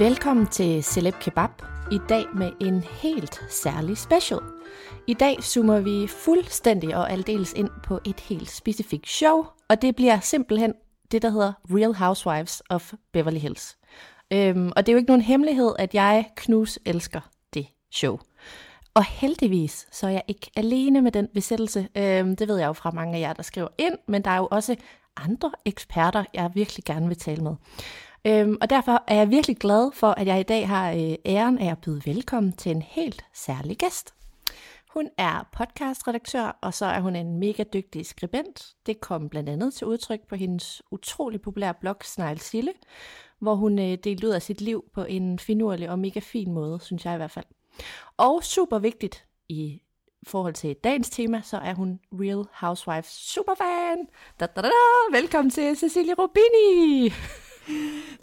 Velkommen til Celeb Kebab. I dag med en helt særlig special. I dag zoomer vi fuldstændig og aldeles ind på et helt specifikt show, og det bliver simpelthen det, der hedder Real Housewives of Beverly Hills. Øhm, og det er jo ikke nogen hemmelighed, at jeg knus elsker det show. Og heldigvis så er jeg ikke alene med den besættelse. Øhm, det ved jeg jo fra mange af jer, der skriver ind, men der er jo også andre eksperter, jeg virkelig gerne vil tale med. Øhm, og derfor er jeg virkelig glad for, at jeg i dag har øh, æren af at byde velkommen til en helt særlig gæst. Hun er podcastredaktør, og så er hun en mega dygtig skribent. Det kom blandt andet til udtryk på hendes utrolig populære blog Snegl Sille, hvor hun øh, delte ud af sit liv på en finurlig og mega fin måde, synes jeg i hvert fald. Og super vigtigt i forhold til dagens tema, så er hun Real Housewives superfan. Da, da, da, da. Velkommen til Cecilie Rubini.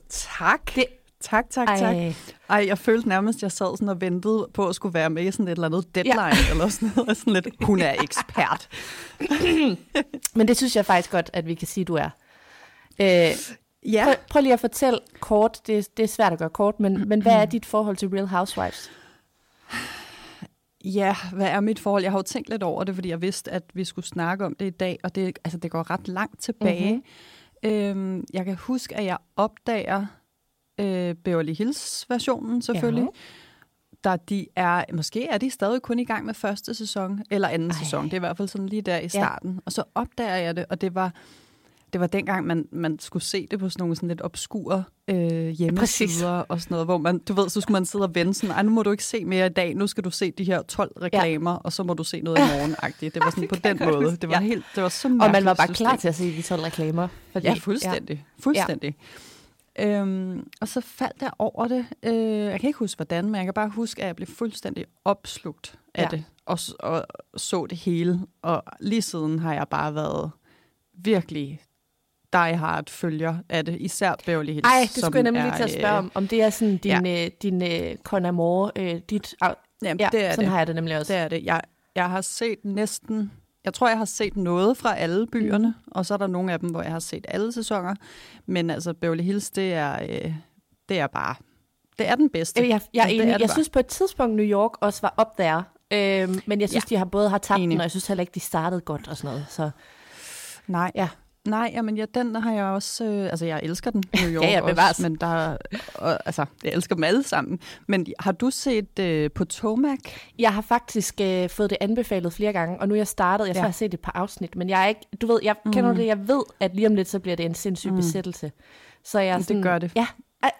Tak. Det... Tak, tak, tak. Ej. Ej, jeg følte nærmest, at jeg sad sådan og ventede på at skulle være med i sådan et eller andet deadline, ja. eller sådan noget. Sådan lidt, hun er ekspert. Men det synes jeg faktisk godt, at vi kan sige, du er. Øh, ja. prøv, prøv lige at fortælle kort, det, det er svært at gøre kort, men, men hvad er dit forhold til Real Housewives? Ja, hvad er mit forhold? Jeg har jo tænkt lidt over det, fordi jeg vidste, at vi skulle snakke om det i dag, og det, altså, det går ret langt tilbage. Mm-hmm. Øhm, jeg kan huske, at jeg opdager øh, Beverly Hills-versionen selvfølgelig. Ja. Der de er, måske er de stadig kun i gang med første sæson, eller anden Ej. sæson. Det er i hvert fald sådan lige der i starten. Ja. Og så opdager jeg det, og det var det var dengang, man, man skulle se det på sådan nogle sådan lidt obskure øh, hjemmesider ja, og sådan noget, hvor man, du ved, så skulle man sidde og vente sådan, nu må du ikke se mere i dag, nu skal du se de her 12 reklamer, ja. og så må du se noget i morgen -agtigt. Det var sådan på den måde. Det var, ja. helt, det var så Og man var bare klar til at se de 12 reklamer. Fordi, ja, fuldstændig. Ja. Fuldstændig. Ja. Øhm, og så faldt jeg over det. Øh, jeg kan ikke huske, hvordan, men jeg kan bare huske, at jeg blev fuldstændig opslugt af ja. det, og, og så det hele. Og lige siden har jeg bare været virkelig die hard følger af det, især Beverly Hills. Ej, det skulle jeg nemlig lige til at spørge om, om det er sådan din, ja. øh, din øh, con amour, øh, dit... Uh, Jamen, ja, det er sådan det. har jeg det nemlig også. Det er det. Jeg, jeg har set næsten... Jeg tror, jeg har set noget fra alle byerne, mm. og så er der nogle af dem, hvor jeg har set alle sæsoner. Men altså, Beverly Hills, det er, øh, det er bare... Det er den bedste. Jeg, jeg, jeg, er enig. jeg synes på et tidspunkt, New York også var op der. Øhm, men jeg synes, ja. de har både har tabt enig. den, og jeg synes heller ikke, de startede godt og sådan noget. Så, Nej, ja. Nej, jamen ja, den har jeg også... Øh, altså, jeg elsker den New York ja, ja, også, men der... Og, altså, jeg elsker dem alle sammen. Men har du set øh, på Tomac? Jeg har faktisk øh, fået det anbefalet flere gange, og nu er jeg startet. Jeg ja. har set et par afsnit, men jeg er ikke... Du ved, jeg mm. kender det, jeg ved, at lige om lidt, så bliver det en sindssyg mm. besættelse. Så jeg sådan, det gør det. Ja,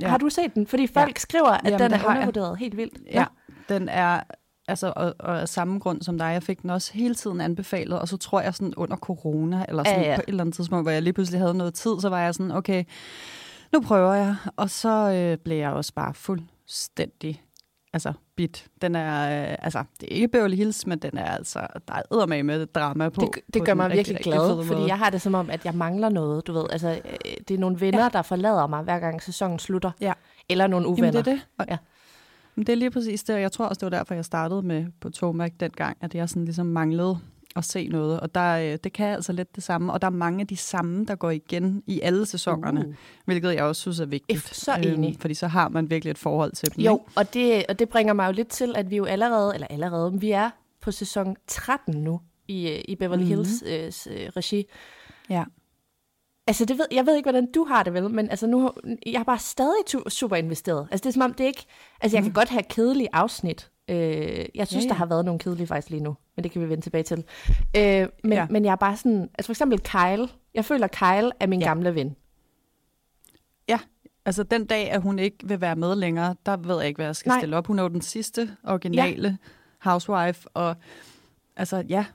ja. Har du set den? Fordi folk ja. skriver, at Jamen, den er undervurderet helt vildt. Ja. ja, den er altså, og, og af samme grund som dig, jeg fik den også hele tiden anbefalet, og så tror jeg sådan under corona, eller sådan ja, ja. på et eller andet tidspunkt, hvor jeg lige pludselig havde noget tid, så var jeg sådan, okay, nu prøver jeg, og så øh, blev jeg også bare fuldstændig altså bit. Den er, øh, altså, det er ikke Beverly Hills, men den er altså, der er med med drama på. Det, det på gør mig rigtig, virkelig glad, fordi måde. jeg har det som om, at jeg mangler noget, du ved. Altså, øh, det er nogle venner, ja. der forlader mig, hver gang sæsonen slutter. Ja. Eller nogle uvenner. Jamen, det er det. Og, Ja. Men det er lige præcis det, og jeg tror også, det var derfor, jeg startede med på Tomac dengang, at jeg sådan ligesom manglede at se noget. Og der, øh, det kan altså lidt det samme, og der er mange af de samme, der går igen i alle sæsonerne, Uh. hvilket jeg også synes er vigtigt. F- så enig. Øhm, fordi så har man virkelig et forhold til dem. Jo, ikke? og det, og det bringer mig jo lidt til, at vi jo allerede, eller allerede, vi er på sæson 13 nu i, øh, i Beverly Mhm. Hills s- øh, regi. Ja. Altså, det ved, jeg ved ikke, hvordan du har det vel, men altså, nu, jeg er bare stadig super investeret. Altså, det er som om, det ikke... Altså, jeg kan godt have kedelige afsnit. Øh, jeg synes, Ja, ja, der har været nogle kedelige faktisk lige nu, men det kan vi vende tilbage til. Øh, men, Ja. men jeg er bare sådan... Altså, for eksempel Kyle. Jeg føler, Kyle er min ja. gamle ven. Ja, altså den dag, at hun ikke vil være med længere, der ved jeg ikke, hvad jeg skal Nej. stille op. Hun er jo den sidste originale ja. housewife, og altså ja,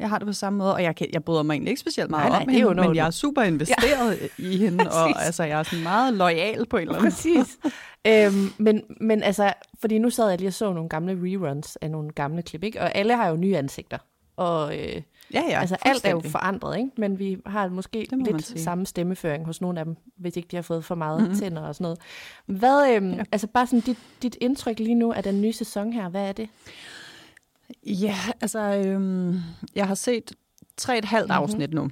jeg har det på samme måde, og jeg, kan, jeg bryder mig egentlig ikke specielt meget Nej, nej, om hende, men jeg er super investeret ja. i hende, og altså, jeg er sådan meget lojal på en eller anden Præcis. øhm, men, men altså, fordi nu sad jeg lige og så nogle gamle reruns af nogle gamle klip, ikke? Og alle har jo nye ansigter. Og øh, Ja, ja, altså, alt er jo forandret, ikke? Men vi har måske lidt samme stemmeføring hos nogle af dem, hvis ikke de har fået for meget mm-hmm. tænder og sådan noget. Hvad, øhm, ja. altså bare sådan dit, dit indtryk lige nu af den nye sæson her, hvad er det? Ja, altså, øhm, jeg har set tre et halvt Mhm. afsnit nu.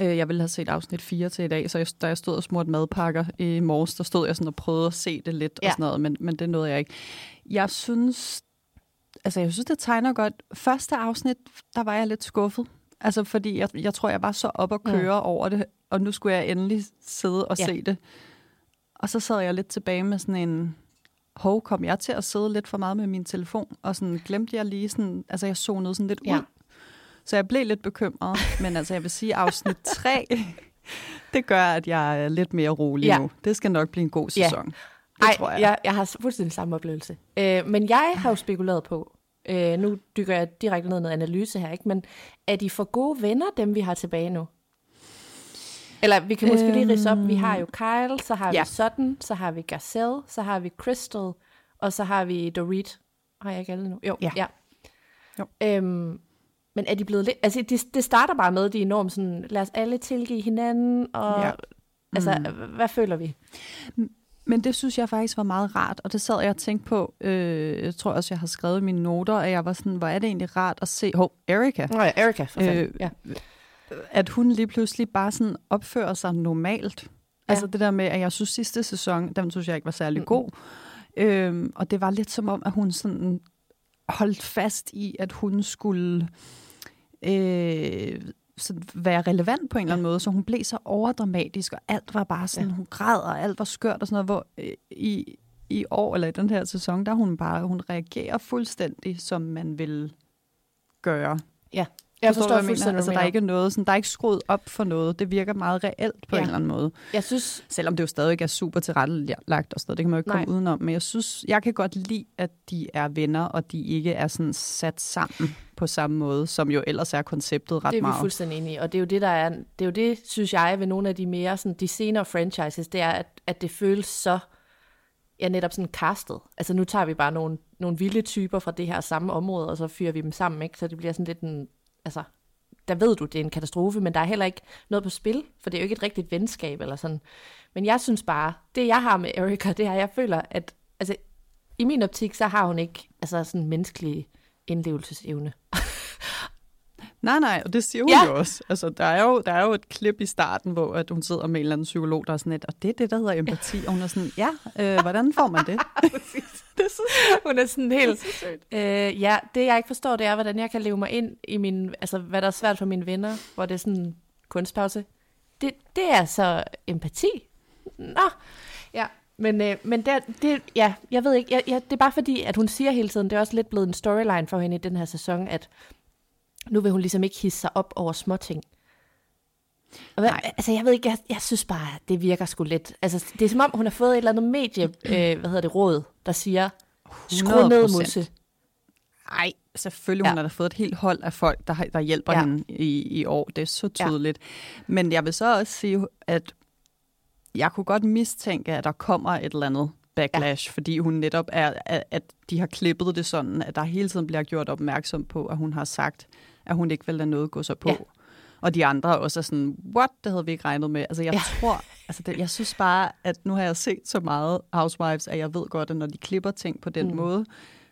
Øh, jeg ville have set afsnit 4 til i dag, så jeg, da jeg stod og smurte madpakker i morges, der stod jeg sådan og prøvede at se det lidt ja. Ja. og sådan noget, men, men det nåede jeg ikke. Jeg synes, altså jeg synes, det tegner godt. Første afsnit, der var jeg lidt skuffet. Altså fordi jeg, jeg tror, jeg var så op at køre mm. over det, og nu skulle jeg endelig sidde og Ja. se det. Og så sad jeg lidt tilbage med sådan en, hov, kom jeg til at sidde lidt for meget med min telefon, og sådan glemte jeg lige sådan, altså jeg zonede sådan lidt Ja. ud. Så jeg blev lidt bekymret, men altså jeg vil sige, afsnit 3, det gør, at jeg er lidt mere rolig Ja. nu. Det skal nok blive en god Ja. sæson. Det Ej, tror jeg. jeg, jeg har fuldstændig samme oplevelse. Øh, men jeg har jo spekuleret på, øh, nu dykker jeg direkte ned i noget analyse her, ikke? men er de for gode venner, dem vi har tilbage nu? Eller vi kan måske lige ridse op, vi har jo Kyle, så har Ja. vi Sutton, så har vi Garcelle, så har vi Crystal, og så har vi Dorit. Har jeg ikke alle nu? Jo. Ja. ja. Jo. Øhm, men er de blevet lidt... Altså, det, det starter bare med, de er enormt sådan, lad os alle tilgive hinanden, og... Ja. Altså, mm. hvad føler vi? Men det synes jeg faktisk var meget rart, og det sad jeg og tænkte på, øh, jeg tror også, jeg har skrevet i mine noter, at jeg var sådan, hvor er det egentlig rart at se, hov, Erika, Nå ja, Erika, for. Øh, ja. At hun lige pludselig bare sådan opfører sig normalt. Ja. Altså det der med, at jeg synes sidste sæson, den synes jeg ikke var særlig Mm-mm. god. Øhm, og det var lidt som om, at hun sådan holdt fast i, at hun skulle øh, sådan være relevant på en eller anden måde. Så hun blev så overdramatisk, og alt var bare sådan, ja. hun græd, og alt var skørt og sådan noget. Hvor øh, i, i år, eller i den her sæson, der er hun bare, hun reagerer fuldstændig, som man vil gøre. ja. Jeg Forstår du, forstår hvad jeg mener? Altså, der er du ikke noget, sådan, der er ikke skruet op for noget. Det virker meget reelt på ja. En eller anden måde. Jeg synes, Selvom det jo stadig er super tilrettelagt og sådan. Det kan man jo ikke Nej. komme udenom. Men jeg synes, jeg kan godt lide, at de er venner, og de ikke er sådan sat sammen på samme måde, som jo ellers er konceptet ret det er vi meget. fuldstændig enige i. Og det er jo det, der er, det er jo det, synes jeg, ved nogle af de mere, sådan, de senere franchises, det er, at, at det føles så, ja, netop sådan castet. Altså nu tager vi bare nogle, nogle vilde typer fra det her samme område, og så fyrer vi dem sammen, ikke? Så det bliver sådan lidt en, altså, der ved du, det er en katastrofe, men der er heller ikke noget på spil, for det er jo ikke et rigtigt venskab eller sådan. Men jeg synes bare, det jeg har med Erika, det er, jeg føler, at altså, i min optik, så har hun ikke altså, sådan menneskelig indlevelsesevne. Nej, nej, og det siger hun Ja. jo også. Altså, der, er jo, der er jo et klip i starten, hvor at hun sidder med en eller anden psykolog, der er sådan et, og det er det, der hedder empati. Og hun er sådan, ja, øh, hvordan får man det? det er så Hun er sådan helt... Øh, ja, det jeg ikke forstår, det er, hvordan jeg kan leve mig ind i min... Altså, hvad der er svært for mine venner, hvor det er sådan kunstpause. Det, det er så empati. Nå, ja. Men, øh, men det, det, ja, jeg ved ikke, jeg, jeg, det er bare fordi, at hun siger hele tiden, det er også lidt blevet en storyline for hende i den her sæson, at nu vil hun ligesom ikke hisse sig op over småting. Og hvad, Nej. altså, jeg ved ikke, jeg, jeg synes bare, det virker sgu lidt. Altså, det er som om, hun har fået et eller andet medie, øh, hvad hedder det, råd, der siger, skru ned, 100%. Musse. Nej, selvfølgelig. Ja. Hun har da fået et helt hold af folk, der, der hjælper ja. Hende i, i år. Det er så tydeligt. Ja. Men jeg vil så også sige, at jeg kunne godt mistænke, at der kommer et eller andet backlash, ja. fordi hun netop er, at de har klippet det sådan, at der hele tiden bliver gjort opmærksom på, at hun har sagt, at hun ikke vil lade noget gå sig på. Ja. og de andre også er sådan, what, det havde vi ikke regnet med. Altså jeg Ja. tror, altså det, jeg synes bare, at nu har jeg set så meget Housewives, at jeg ved godt, at når de klipper ting på den mm. måde,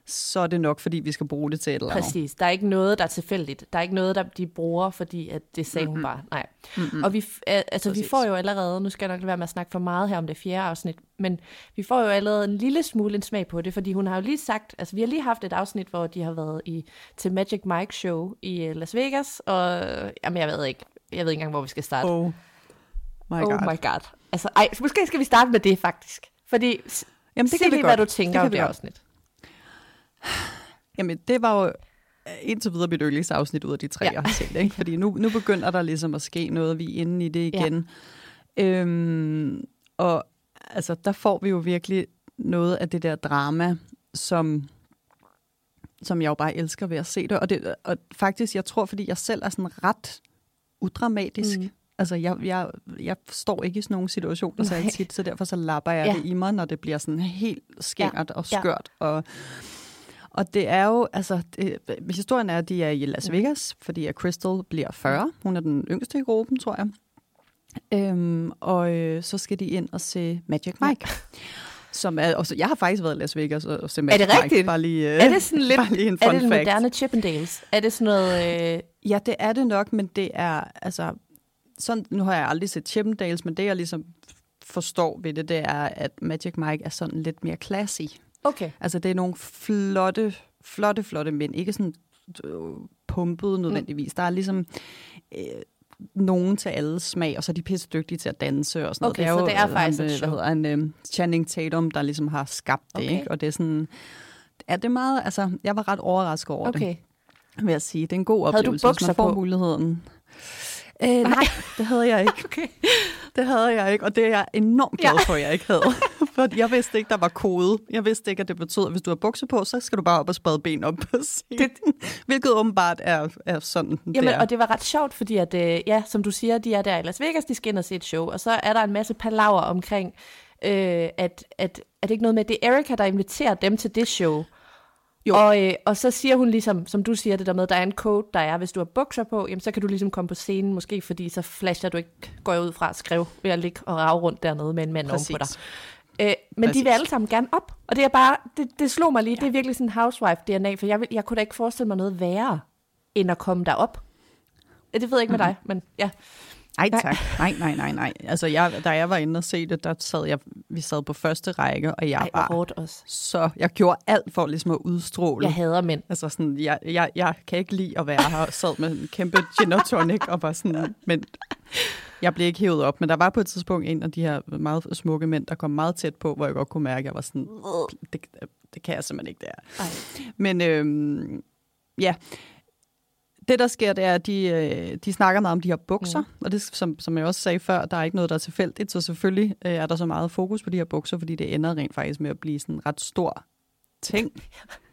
så er det nok, fordi vi skal bruge det til et eller andet. Præcis. Der er ikke noget, der er tilfældigt. Der er ikke noget, der de bruger, fordi at det sagde mm-hmm. hun bare. Nej. Mm-hmm. Og vi, altså, vi får jo allerede, nu skal jeg nok lade være med at snakke for meget her om det fjerde afsnit, men vi får jo allerede en lille smule en smag på det, fordi hun har jo lige sagt, altså vi har lige haft et afsnit, hvor de har været i, til Magic Mike show i øh, Las Vegas, og jamen, jeg ved ikke, jeg ved ikke engang, hvor vi skal starte. Oh my god. oh my god. Altså, ej, måske skal vi starte med det faktisk. Fordi, Jamen, det sig kan lige, hvad godt. du tænker Det om det godt. afsnit. Jamen, det var jo øh, indtil videre mit yndlingsafsnit ud af de tre, Ja. ja. jeg har set. Ikke? Fordi nu, nu begynder der ligesom at ske noget, vi er inde i det Ja. igen. Ja. Øhm, og altså, der får vi jo virkelig noget af det der drama, som, som jeg jo bare elsker ved at se det. Og, det. og faktisk, jeg tror, fordi jeg selv er sådan ret udramatisk. Mm. Altså, jeg, jeg, jeg står ikke i sådan nogle situationer så tit, så derfor så lapper jeg Ja. ja. det i mig, når det bliver sådan helt skængert ja. og Ja. skørt. Og, og det er jo, altså, det, historien er, at de er i Las. Vegas, fordi at Crystal bliver 40. Hun er den yngste i gruppen, tror jeg. Øhm, og øh, så skal de ind og se Magic Mike. Som er, og så, jeg har faktisk været i Las Vegas og, og se Magic det rigtigt? Mike. Bare lige, øh, Er det sådan lidt, bare lige en er fun det en fact. moderne Chippendales? Er det sådan noget... Øh, Ja, det er det nok, men det er, altså, sådan, nu har jeg aldrig set Chippendales, men det jeg ligesom forstår ved det, det er, at Magic Mike er sådan lidt mere classy. Okay. Altså, det er nogle flotte, flotte, flotte mænd. Ikke sådan øh, pumpet nødvendigvis. Der er ligesom øh, nogen til alle smag, og så er de pisse dygtige til at danse og sådan Okay, noget. så det er faktisk ham, et øh, show. Hvad hedder han? Øh, Channing Tatum, der ligesom har skabt det, Okay. ikke? Og det er sådan... Ja, det er meget, altså, jeg var ret overrasket over det Okay. vil jeg sige. Det er en god Havde du oplevelse, hvis man får på? muligheden. Øh, nej, det havde jeg ikke. Okay. Det havde jeg ikke, og det er jeg enormt glad for, at jeg ikke havde. For jeg vidste ikke, der var kode. Jeg vidste ikke, at det betød, at hvis du har bukser på, så skal du bare op og sprede ben op på scenen. Hvilket åbenbart er, er sådan, Jamen, det er. og det var ret sjovt, fordi at, øh, ja, som du siger, de er der i Las Vegas, de skal ind og se et show, og så er der en masse palaver omkring, øh, at, at, er det ikke noget med, at det er Erika, der inviterer dem til det show. Jo. Og, øh, og så siger hun ligesom, som du siger det der med, der er en code, der er, hvis du har bukser på, jamen, så kan du ligesom komme på scenen, måske fordi så flasher du ikke, går ud fra at skrive ved at ligge og rave rundt dernede med en mand oven på dig. Præcis. Øh, men Præcis. de Præcis. vil alle sammen gerne op, og det er bare, det, det slog mig lige, ja. det er virkelig sådan en housewife-DNA, for jeg, vil, jeg kunne da ikke forestille mig noget værre, end at komme derop. Øh, Det ved jeg ikke med dig, men ja. Ej Nej. tak. Nej, nej, nej, nej. Altså, jeg, da jeg var inde og se det, der sad jeg, vi sad på første række, og jeg Ej, var hårdt også. så, jeg gjorde alt for ligesom at udstråle. Jeg hader mænd. Altså sådan, jeg, jeg, jeg kan ikke lide at være her, og sad med en kæmpe gin og tonic, og bare sådan, men jeg blev ikke hævet op. Men der var på et tidspunkt en af de her meget smukke mænd, der kom meget tæt på, hvor jeg godt kunne mærke, at jeg var sådan, det, det kan jeg simpelthen ikke, det er. Ej. Men øhm, ja, det der sker, det er, at de, øh, de snakker meget om de her bukser, mm. og det som, som jeg også sagde før, der er ikke noget, der er tilfældigt, så selvfølgelig øh, er der så meget fokus på de her bukser, fordi det ender rent faktisk med at blive sådan en ret stor ting.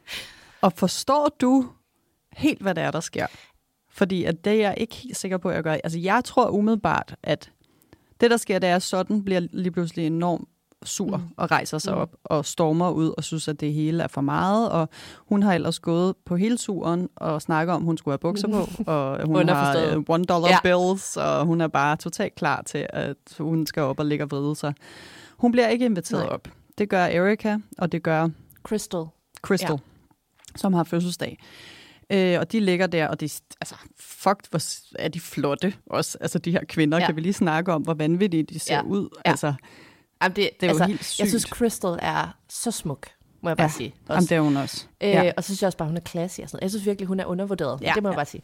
og forstår du helt, hvad det er, der sker? Fordi at det er jeg ikke helt sikker på, at jeg gør. Altså jeg tror umiddelbart, at det, der sker, det er, at sådan bliver lige pludselig enormt sur mm. og rejser sig Mm. op og stormer ud og synes, at det hele er for meget. Og hun har ellers gået på hele turen og snakker om, at hun skulle have bukser på. Og hun har øh, one dollar Ja. bills, og hun er bare totalt klar til, at hun skal op og ligge og vride sig. Hun bliver ikke inviteret Nej. op. Det gør Erika, og det gør Crystal. Crystal, ja. som har fødselsdag. Øh, og de ligger der, og de, altså, fuck, hvor er de flotte også. Altså, de her kvinder, Ja. kan vi lige snakke om, hvor vanvittige de ser Ja. ud. Ja. Jamen, det, Det er jo altså, helt sygt. Jeg synes, Crystal er så smuk, må jeg bare Ja. sige. jamen, det er hun også. Øh, ja. Og så synes jeg også bare, hun er classy. Og sådan. noget. Jeg synes virkelig, hun er undervurderet. Ja, det må jeg ja. bare sige.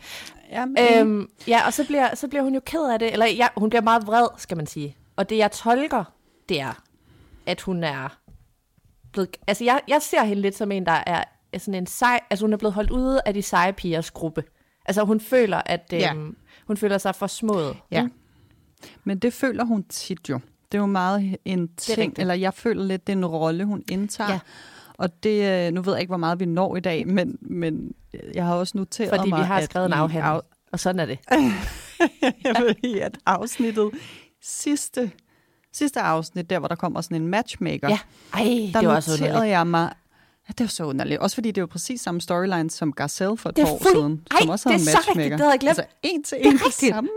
Jamen, Øhm, ja, og så bliver, så bliver hun jo ked af det. Eller ja, hun bliver meget vred, skal man sige. Og det, jeg tolker, det er, at hun er blevet... Altså, jeg, jeg ser hende lidt som en, der er sådan en sej... Altså, hun er blevet holdt ude af de seje pigers gruppe. Altså, hun føler, at øhm, Ja. hun føler sig forsmået. Ja. Mm. Men det føler hun tit jo. Det er jo meget en ting, eller jeg føler lidt, det er en rolle, hun indtager. Ja. Og det, øh, nu ved jeg ikke, hvor meget vi når i dag, men, men jeg har også noteret Fordi mig, vi har skrevet en i afhandling. af- Og sådan er det. jeg vil sige, at afsnittet sidste, sidste afsnit, der hvor der kommer sådan en matchmaker, Ja. Ej, der det var også underligt. noterede jeg mig, Ja, det er jo så underligt. Også fordi det er jo præcis samme storyline som Garcelle for et er par år siden. Ej, som også det er en så rigtigt, matchmaker. det havde jeg glemt. Altså en til Det er en det rigtigt. samme.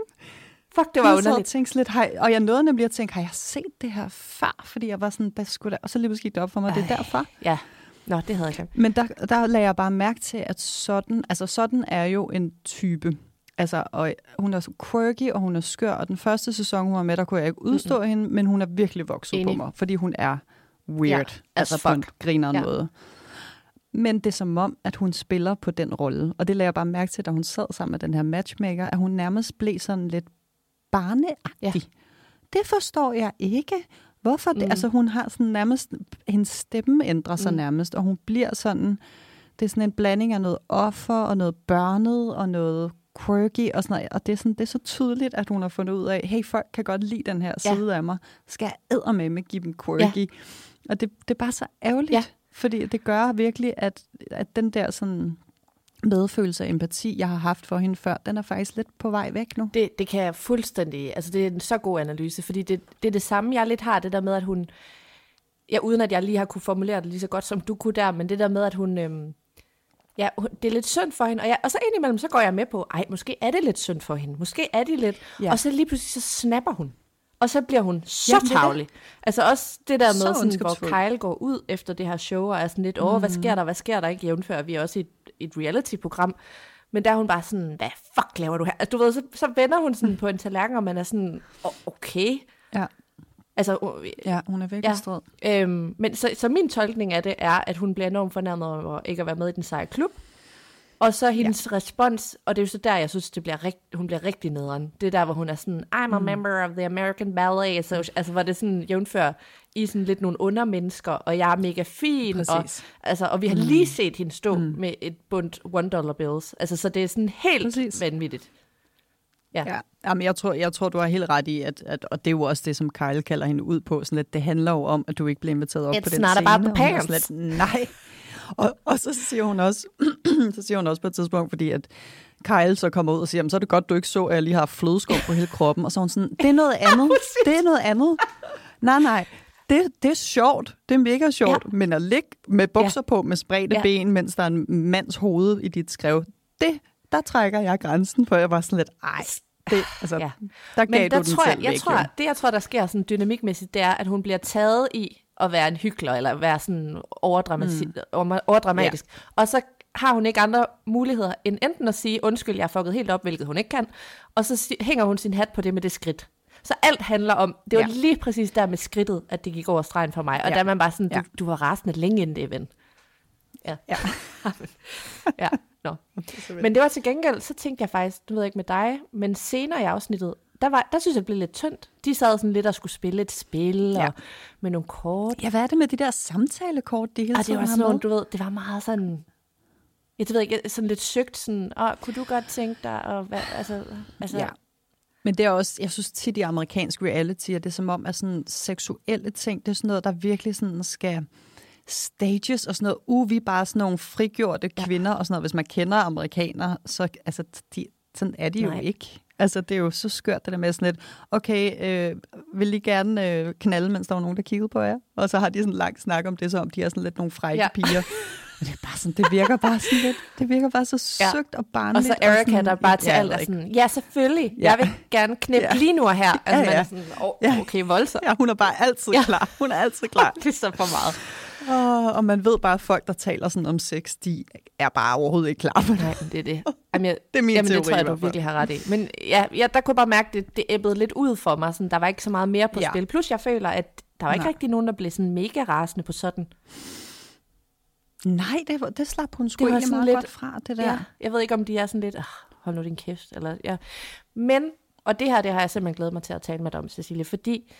Fuck, det var Jeg underligt. tænkte sådan lidt, hej, og jeg nåede nemlig at tænke, har jeg set det her før? Fordi jeg var sådan, hvad skulle der? Og så lige pludselig gik det op for mig, det er Ej. derfor. Ja. Nå, det havde jeg glemt. Men der, der lagde jeg bare mærke til, at sådan, altså sådan er jo en type. Altså, og hun er så quirky, og hun er skør, og den første sæson, hun var med, der kunne jeg ikke udstå mm-hmm. hende, men hun er virkelig vokset Enig. på mig, fordi hun er weird. Ja, altså en fuck. griner Ja. noget. Men det er som om, at hun spiller på den rolle. Og det lagde jeg bare mærke til, da hun sad sammen med den her matchmaker, at hun nærmest blev sådan lidt barneagtig. Ja. Det forstår jeg ikke. Hvorfor det? Mm. Altså hun har sådan nærmest, hendes stemme ændrer sig Mm. nærmest, og hun bliver sådan, det er sådan en blanding af noget offer og noget børnet og noget quirky og sådan noget. Og det er, sådan, det er så tydeligt, at hun har fundet ud af, hey, folk kan godt lide den her Ja. side af mig. Skal jeg eddermame med give dem quirky? Ja. Og det, det er bare så ærgerligt, ja. fordi det gør virkelig, at, at den der sådan medfølelse og empati, jeg har haft for hende før, den er faktisk lidt på vej væk nu. Det, det kan jeg fuldstændig... Altså, det er en så god analyse, fordi det, det er det samme, jeg lidt har, det der med, at hun... Ja, uden at jeg lige har kunne formulere det lige så godt, som du kunne der, men det der med, at hun... Øhm, ja, det er lidt synd for hende, og, jeg, og så indimellem, så går jeg med på, ej, måske er det lidt synd for hende, måske er det lidt. Ja. og så lige pludselig, så snapper hun. Og så bliver hun så Jamen, det. tavlig. Altså også det der med, Så sådan, hvor. Kyle går ud efter det her show, og er sådan lidt, åh, hvad sker der, hvad sker der ikke, jævnfør, vi er også i et, et reality-program. Men der er hun bare sådan, hvad fuck laver du her? Altså, du ved, så, så vender hun sådan på en tallerken, og man er sådan, "Åh, okay. Ja, Altså, øh, ja hun er virkelig ja. strid. øhm, men så, så min tolkning af det er, at hun bliver enormt fornærmet over ikke at være med i den seje klub. Og så hendes ja. respons, og det er jo så der, jeg synes, det bliver rigt, hun bliver rigtig nederen. Det er der, hvor hun er sådan, I'm a Mm. member of the American Ballet Association. Altså, hvor det sådan jævnfør i sådan lidt nogle undermennesker, og jeg er mega fin. Og, altså, og vi har lige set hende stå mm. med et bundt one dollar bills. Altså, så det er sådan helt Præcis. vanvittigt. Ja. Ja, Jamen, jeg, tror, jeg tror, du har helt ret i, at, at, og det er jo også det, som Kyle kalder hende ud på, sådan at det handler jo om, at du ikke bliver inviteret op It's på den not scene. about the og hun er pants. lidt, Nej. Og, og så siger hun også, så siger hun også på et tidspunkt, fordi at Kyle så kommer ud og siger, "Jamen, så er det godt, du ikke så, at jeg lige har flødeskum på hele kroppen. Og så er hun sådan, det er noget andet. det er noget andet. Nej, nej. Det, det er sjovt. Det er mega sjovt. Ja. Men at ligge med bukser ja. på med spredte Ja. ben, mens der er en mands hoved i dit skrev, det, der trækker jeg grænsen på. Jeg var sådan lidt, ej, det, altså, Ja. der gav Men du der den tror selv jeg, jeg tror, det, jeg tror, der sker sådan dynamikmæssigt, det er, at hun bliver taget i at være en hyggelig, eller være sådan overdramatisk. Mm. overdramatisk. Ja. Og så har hun ikke andre muligheder, end enten at sige, undskyld, jeg har fucket helt op, hvilket hun ikke kan, og så hænger hun sin hat på det med det skridt. Så alt handler om, det var ja. Lige præcis der med skridtet, at det gik over stregen for mig, og ja. Der er man bare sådan, du, Ja. du var rasende længe inden det, ven. Ja. Ja. ja, nå. Men det var til gengæld, så tænkte jeg faktisk, du ved ikke med dig, men senere i afsnittet, der, var, der synes jeg, det blev lidt tyndt. De sad sådan lidt og skulle spille et spil, ja. Ja. og med nogle kort. Ja, hvad er det med de der samtalekort, de hele Og det var sådan nogle, du ved, det var meget sådan, jeg ved ikke, sådan lidt søgt, sådan, åh, kunne du godt tænke dig, og hvad, altså, altså Ja. Men det er også, jeg synes tit i amerikansk reality, at det er som om, at sådan seksuelle ting, det er sådan noget, der virkelig sådan skal stages og sådan noget. Uh, vi er bare sådan nogle frigjorte Ja. kvinder og sådan noget. Hvis man kender amerikanere, så altså, de, sådan er de Nej. jo ikke. Altså, det er jo så skørt, det der med sådan lidt, okay, øh, vil I gerne øh, knalde, mens der var nogen, der kiggede på jer? Og så har de sådan en lang snak om det, som om de er sådan lidt nogle frække Ja. ja. piger. Men det er bare sådan, det virker bare sådan lidt, det virker bare så Ja. søgt og barnligt. og så Erika, sådan, der bare til ja, alt er sådan, ja, selvfølgelig, Ja. jeg vil gerne knippe Ja. lige nu og her. Altså, Ja, man er ja. sådan, oh, Ja. okay, voldsomt. Ja, hun er bare altid Ja. ja. klar. Hun er altid klar. det er så for meget. Oh, og man ved bare, at folk, der taler sådan om sex, de er bare overhovedet ikke klar på det. Nej, det er det. Jamen, jeg, Det er min jamen, det teori tror jeg, du virkelig har ret i. Men ja, ja der kunne jeg bare mærke, det, det æbbede lidt ud for mig. Sådan, der var ikke så meget mere på ja. Spil. Plus jeg føler, at der var ikke Nej. rigtig nogen, der blev sådan mega rasende på sådan. Nej, det, var, det slap hun sgu Det egentlig meget lidt- godt fra, det der. Ja. Jeg ved ikke, om de er sådan lidt, "Ah, hold nu din kæft. Eller, ja. Men, og det her, det har jeg simpelthen glædet mig til at tale med dig om, Cecilie, fordi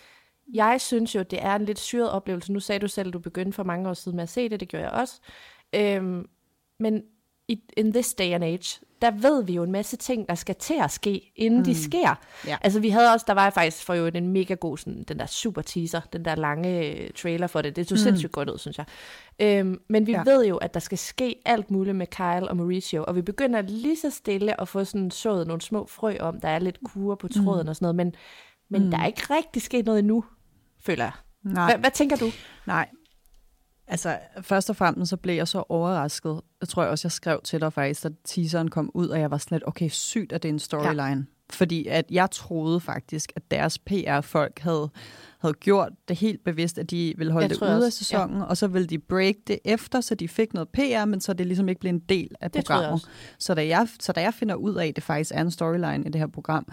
jeg synes jo, det er en lidt syret oplevelse. Nu sagde du selv, at du begyndte for mange år siden med at se det, det gjorde jeg også. Øhm, men i, in this day and age, der ved vi jo en masse ting, der skal til at ske, inden mm. de sker. Ja. Altså vi havde også, der var faktisk for jo en mega god, sådan, den der super teaser, den der lange øh, trailer for det. Det så mm. sindssygt godt ud, synes jeg. Øhm, men vi. Ja. ved jo, at der skal ske alt muligt med Kyle og Mauricio, og vi begynder lige så stille at få sådan sået nogle små frø om, der er lidt kurer på tråden mm. og sådan noget, men, men mm. der er ikke rigtig sket noget endnu, føler jeg. Nej. Hvad, hvad tænker du? Nej. Altså, først og fremmest så blev jeg så overrasket. Jeg tror jeg også, jeg skrev til dig faktisk, da teaseren kom ud, og jeg var sådan lidt, okay, sygt, at det er en storyline. Ja. Fordi at jeg troede faktisk, at deres PR-folk havde, havde gjort det helt bevidst, at de ville holde jeg det ude af sæsonen, ja. og så ville de break det efter, så de fik noget PR, men så det ligesom ikke blev en del af det programmet. Så da, jeg, så da jeg finder ud af, at det faktisk er en storyline i det her program,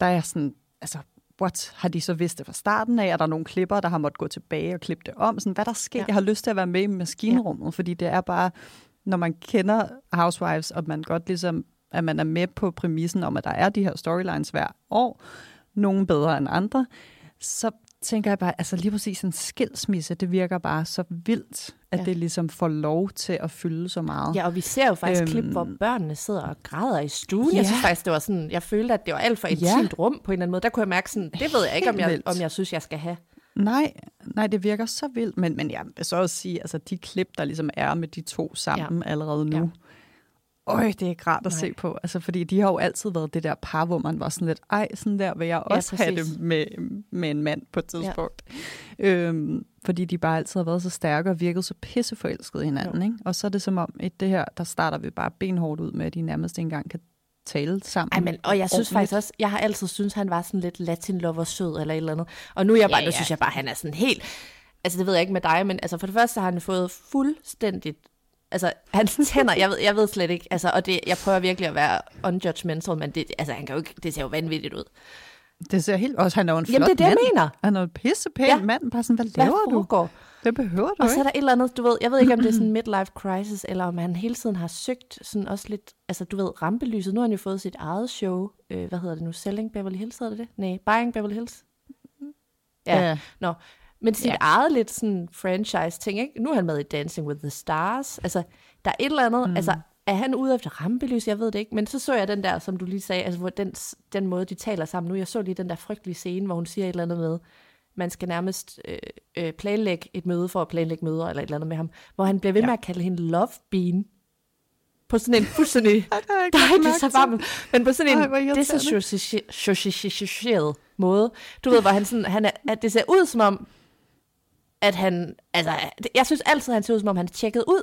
der er jeg sådan, altså, what, har de så vidst det fra starten af? Er der nogle klipper, der har måttet gå tilbage og klippe det om? Sådan, hvad der sker? Ja. Jeg har lyst til at være med i maskinrummet, ja. fordi det er bare, når man kender Housewives, og man godt ligesom, at man er med på præmissen om, at der er de her storylines hver år, nogle bedre end andre, så tænker jeg bare, altså lige præcis en skilsmisse, det virker bare så vildt, at ja. det ligesom får lov til at fylde så meget. Ja, og vi ser jo faktisk øhm, klip, hvor børnene sidder og græder i stuen. Ja. Jeg synes faktisk, det var sådan, jeg følte, at det var alt for et ja. rum på en eller anden måde. Der kunne jeg mærke sådan, det ved jeg ikke, om jeg, om jeg synes, jeg skal have. Nej, nej, det virker så vildt, men, men jeg vil så også sige, altså de klip, der ligesom er med de to sammen ja. allerede nu, Øj, det er ikke rart at Nej. se på. Altså, fordi de har jo altid været det der par, hvor man var sådan lidt, ej, sådan der vil jeg også ja, have det med, med en mand på et tidspunkt. Ja. Øhm, fordi de bare altid har været så stærke og virket så pisseforelskede hinanden. Ikke? Og så er det som om, at det her, der starter vi bare benhårdt ud med, at de nærmest ikke engang kan tale sammen. Ej, men, og jeg synes faktisk også, jeg har altid synes han var sådan lidt latin lover sød eller et eller andet. Og nu, er jeg bare, ja, ja. nu synes jeg bare, han er sådan helt, altså det ved jeg ikke med dig, men altså for det første har han fået fuldstændigt Altså, hans tænder, jeg ved, jeg ved slet ikke, altså, og det, jeg prøver virkelig at være unjudgmental, men det, altså, han kan jo ikke, det ser jo vanvittigt ud. Det ser helt også, han er jo en flot Jamen, det er det, mand. jeg mener. Han er en pissepæn ja. mand, bare sådan, hvad laver hvad du? Det behøver du Og ikke. så er der et eller andet, du ved, jeg ved ikke, om det er sådan en midlife crisis, eller om han hele tiden har søgt sådan også lidt, altså du ved, rampelyset. Nu har han jo fået sit eget show, øh, hvad hedder det nu, Selling Beverly Hills hedder det det? Nej, Buying Beverly Hills? Ja, ja. Nå, men sit ja. eget lidt sådan franchise-ting, ikke? Nu er han med i Dancing with the Stars. Altså, der er et eller andet, mm. altså, er han ude efter rampelys? Jeg ved det ikke. Men så så jeg den der, som du lige sagde, altså, hvor den, den måde, de taler sammen nu. Jeg så lige den der frygtelige scene, hvor hun siger et eller andet med, man skal nærmest øh, øh, planlægge et møde for at planlægge møder, eller et eller andet med ham, hvor han bliver ved ja. med at kalde hende Love Bean på sådan en fuldstændig... Nej, det er så varmt. Men på sådan en disassocieret måde. Du ved, hvor han sådan... Han er, at det ser ud som om, at han... Altså, jeg synes altid, han ser ud som om, han er tjekket ud.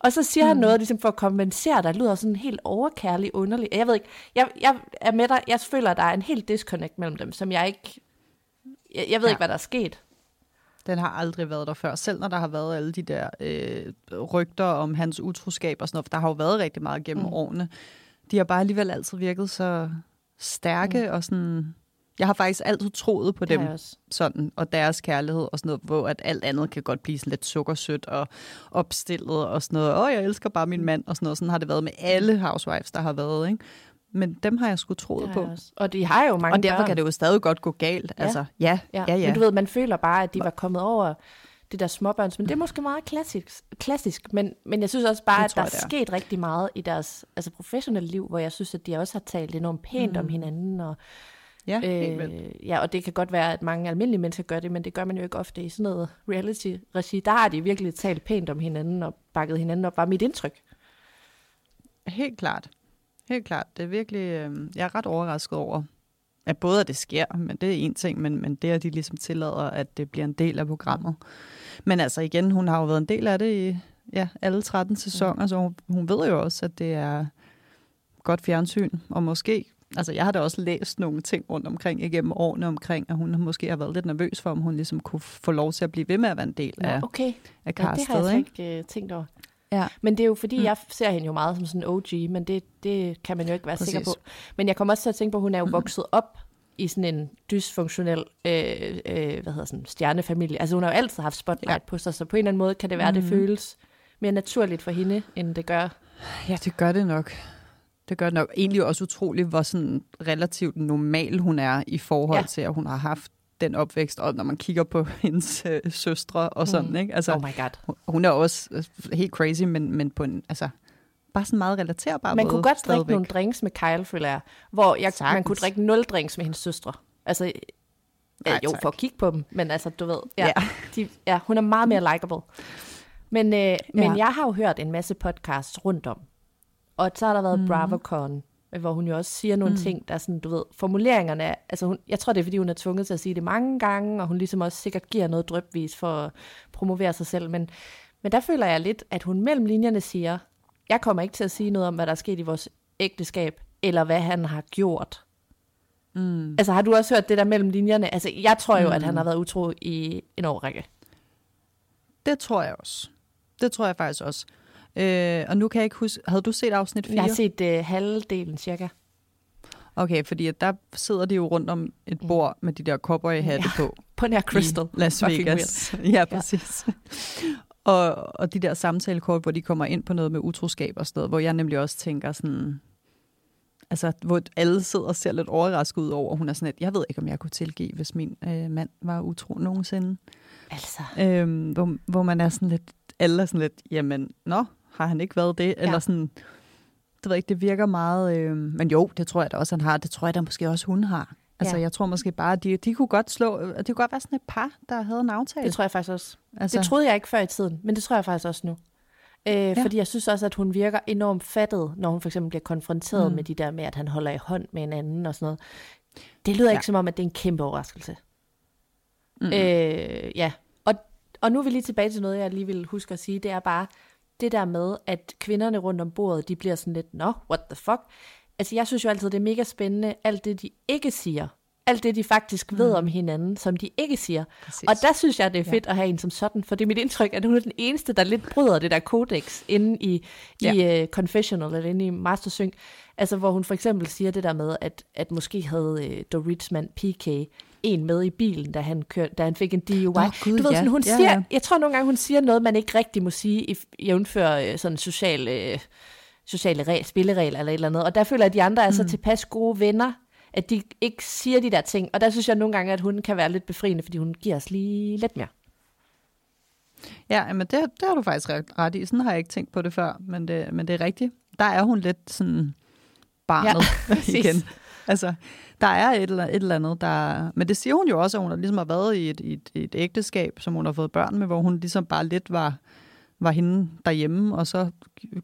Og så siger mm. han noget ligesom for at kompensere, der lyder sådan helt overkærlig, underligt. Jeg ved ikke, jeg, jeg er med dig, jeg føler, at der er en helt disconnect mellem dem, som jeg ikke, jeg, jeg ved ja. ikke, hvad der er sket. Den har aldrig været der før, selv når der har været alle de der øh, rygter om hans utroskab og sådan noget, for der har jo været rigtig meget gennem mm. årene. De har bare alligevel altid virket så stærke mm. og sådan jeg har faktisk altid troet på dem sådan, og deres kærlighed og sådan noget, hvor at alt andet kan godt blive sådan lidt sukkersødt og opstillet og sådan noget. Åh, jeg elsker bare min mand og sådan noget. Sådan har det været med alle housewives, der har været, ikke? Men dem har jeg sgu troet på. Og de har jo mange Og derfor børn. kan det jo stadig godt gå galt. Ja. Altså, ja, ja, ja, ja. Men du ved, man føler bare, at de var kommet over det der småbørns, men det er måske meget klassisk, klassisk men, men jeg synes også bare, at der er sket rigtig meget i deres altså professionelle liv, hvor jeg synes, at de også har talt enormt pænt mm. om hinanden, og Ja, øh, ja, og det kan godt være, at mange almindelige mennesker gør det, men det gør man jo ikke ofte i sådan noget reality-regi. Der har de virkelig talt pænt om hinanden og bakket hinanden op, var mit indtryk. Helt klart. Helt klart. Det er virkelig, øh, jeg er ret overrasket over, at både at det sker, men det er en ting, men, men det, at de ligesom tillader, at det bliver en del af programmet. Men altså igen, hun har jo været en del af det i ja, alle 13 sæsoner, mm. så hun, hun ved jo også, at det er godt fjernsyn, og måske altså jeg har da også læst nogle ting rundt omkring igennem årene omkring, at hun måske har været lidt nervøs for, om hun ligesom kunne få lov til at blive ved med at være en del af, ja, okay. af castet. Ja, det har jeg ikke uh, tænkt over. Ja. Men det er jo fordi, mm. jeg ser hende jo meget som sådan en OG, men det, det kan man jo ikke være Præcis. sikker på. Men jeg kommer også til at tænke på, at hun er jo vokset op i sådan en dysfunktionel øh, øh, hvad hedder sådan, stjernefamilie. Altså hun har jo altid haft spotlight ja. på sig, så på en eller anden måde kan det være, mm. det føles mere naturligt for hende, end det gør. Ja, det gør det nok. Det gør nok egentlig også utroligt, hvor sådan relativt normal hun er i forhold ja. til, at hun har haft den opvækst, og når man kigger på hendes øh, søstre og sådan, mm. ikke? Altså, oh my God. Hun, er også øh, helt crazy, men, men på en, altså, bare sådan meget relaterbar Man måde, kunne godt drikke nogle drinks med Kyle, føler jeg, hvor jeg, man kunne drikke nul drinks med hendes søstre. Altså, ja, Nej, jo, tak. for at kigge på dem, men altså, du ved, ja, ja. De, ja hun er meget mere likable. Men, øh, ja. men jeg har jo hørt en masse podcasts rundt om, og så har der været mm. BravoCon hvor hun jo også siger nogle mm. ting, der er sådan, du ved, formuleringerne, er- altså hun, jeg tror det er, fordi hun er tvunget til at sige det mange gange, og hun ligesom også sikkert giver noget drøbvis for at promovere sig selv, men, men der føler jeg lidt, at hun mellem linjerne siger, jeg kommer ikke til at sige noget om, hvad der er sket i vores ægteskab, eller hvad han har gjort. Mm. Altså har du også hørt det der mellem linjerne? Altså jeg tror jo, mm. at han har været utro i en årrække. Det tror jeg også. Det tror jeg faktisk også. Øh, og nu kan jeg ikke huske, havde du set afsnit 4? Jeg har set uh, halvdelen cirka. Okay, fordi at der sidder de jo rundt om et bord med de der cowboyhatte Ja. på. På nær Crystal. I Las Vegas. Ja, præcis. og, og de der samtalekort, hvor de kommer ind på noget med utroskab og sådan noget, hvor jeg nemlig også tænker sådan... Altså, hvor alle sidder og ser lidt overrasket ud over, hun er sådan lidt, jeg ved ikke, om jeg kunne tilgive, hvis min øh, mand var utro nogensinde. Altså. Øhm, hvor, hvor man er sådan lidt, alle er sådan lidt, jamen, nå, har han ikke været det? Ja. Eller sådan, det ved ikke, det virker meget, øh, men jo, det tror jeg da også, han har. Det tror jeg da måske også, hun har. Altså, Ja. jeg tror måske bare, de, de kunne godt slå, det kunne godt være sådan et par, der havde en aftale. Det tror jeg faktisk også. altså, Det troede jeg ikke før i tiden, men det tror jeg faktisk også nu. Øh, ja. Fordi jeg synes også, at hun virker enormt fattet, når hun for eksempel bliver konfronteret. Mm. med de der med, at han holder i hånd med en anden og sådan noget. Det lyder ja. ikke som om, at det er en kæmpe overraskelse. Mm. Øh, ja, og, og nu er vi lige tilbage til noget, jeg lige vil huske at sige. Det er bare det der med, at kvinderne rundt om bordet, de bliver sådan lidt, nå, what the fuck? Altså, jeg synes jo altid, det er mega spændende, alt det, de ikke siger. Alt det, de faktisk mm. ved om hinanden, som de ikke siger. Præcis. Og der synes jeg, det er fedt ja. at have en som sådan, for det er mit indtryk, at hun er den eneste, der lidt bryder det der kodex inde i, ja. i uh, Confessional, eller inde i Mastersync. Altså, hvor hun for eksempel siger det der med, at, at måske havde uh, Dorit's mand PK en med i bilen, da han, kørte, da han fik en DUI. Nå, Gud, du ved, ja. sådan, hun Ja, siger, ja. jeg tror nogle gange, hun siger noget, man ikke rigtig må sige, i jævnfør øh, sådan sociale, øh, sociale regler, spilleregler eller et eller andet. Og der føler jeg, at de andre er så Mm. tilpas gode venner, at de ikke siger de der ting. Og der synes jeg nogle gange, at hun kan være lidt befriende, fordi hun giver os lige lidt mere. Ja, men det, det har du faktisk ret, ret i. Sådan har jeg ikke tænkt på det før, men det, men det er rigtigt. Der er hun lidt sådan barnet Ja, igen. Altså, der er et eller, et eller andet, der... Men det siger hun jo også, at hun har ligesom har været i et, et, et ægteskab, som hun har fået børn med, hvor hun ligesom bare lidt var, var hende derhjemme, og så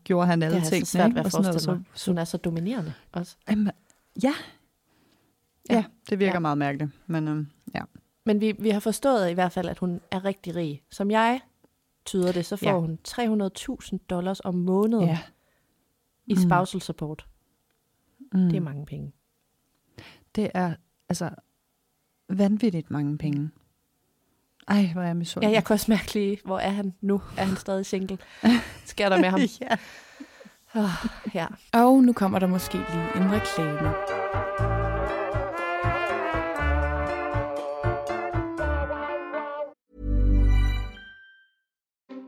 gjorde han alle Det har jeg tingene. så svært ved ikke? at Og sådan forestille. Så hun er så dominerende også. Jamen, ja. Ja. ja. det virker Ja. ja. meget mærkeligt. Men øhm, ja. Men vi, vi har forstået i hvert fald, at hun er rigtig rig. Som jeg tyder det, så får Ja. hun 300.000 dollars om måneden ja. i Mm. spousal support. Mm. Det er mange penge. Det er altså vanvittigt mange penge. Ej, hvor er jeg misundelig. Ja, jeg kan også mærke lige, hvor er han nu? Er han stadig single? Sker der med ham? ja. Oh, ja. Og nu kommer der måske lige en reklame.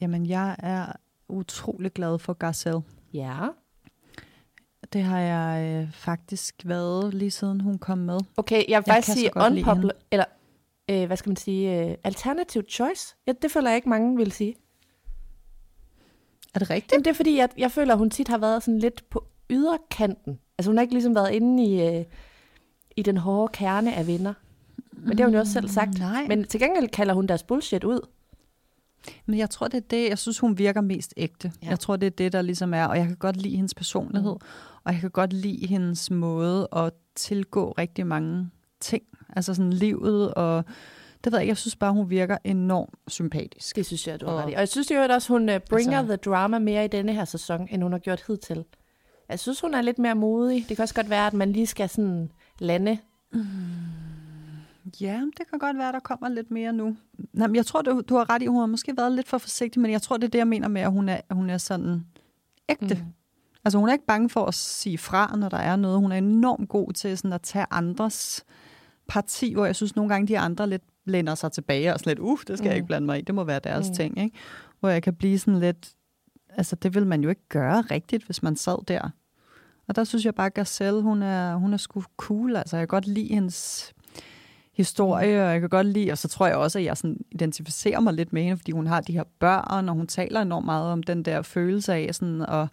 Jamen, jeg er utrolig glad for Garcelle. Ja. Det har jeg øh, faktisk været lige siden hun kom med. Okay, jeg vil faktisk sige unpopular, eller øh, hvad skal man sige, øh, alternative choice. Ja, det føler jeg ikke mange vil sige. Er det rigtigt? Jamen, det er fordi, jeg, jeg føler, at hun tit har været sådan lidt på yderkanten. Altså hun har ikke ligesom været inde i, øh, i den hårde kerne af venner. Men det har hun jo også selv sagt. Mm, nej. Men til gengæld kalder hun deres bullshit ud. Men jeg tror, det er det, jeg synes, hun virker mest ægte. Ja. Jeg tror, det er det, der ligesom er, og jeg kan godt lide hendes personlighed, mm. og jeg kan godt lide hendes måde at tilgå rigtig mange ting. Altså sådan livet, og det ved jeg jeg synes bare, hun virker enormt sympatisk. Det synes jeg, du har Og- ret i. Og jeg synes jo også, hun uh, bringer Altså- the drama mere i denne her sæson, end hun har gjort hidtil. Jeg synes, hun er lidt mere modig. Det kan også godt være, at man lige skal sådan lande. Ja, det kan godt være, der kommer lidt mere nu. Men jeg tror, du, du har ret i, hun har måske været lidt for forsigtig, men jeg tror, det er det, jeg mener med, at hun er, hun er sådan ægte. Mm. Altså, hun er ikke bange for at sige fra, når der er noget. Hun er enormt god til sådan at tage andres parti, hvor jeg synes nogle gange, de andre lidt lænder sig tilbage og sådan lidt, uh, det skal mm. jeg ikke blande mig i, det må være deres mm. ting, ikke? Hvor jeg kan blive sådan lidt, altså det vil man jo ikke gøre rigtigt, hvis man sad der. Og der synes jeg bare, at Garcelle, hun er, hun er sgu cool, altså jeg kan godt lide hendes historie, og jeg kan godt lide, og så tror jeg også, at jeg sådan identificerer mig lidt med hende, fordi hun har de her børn, og hun taler enormt meget om den der følelse af sådan at,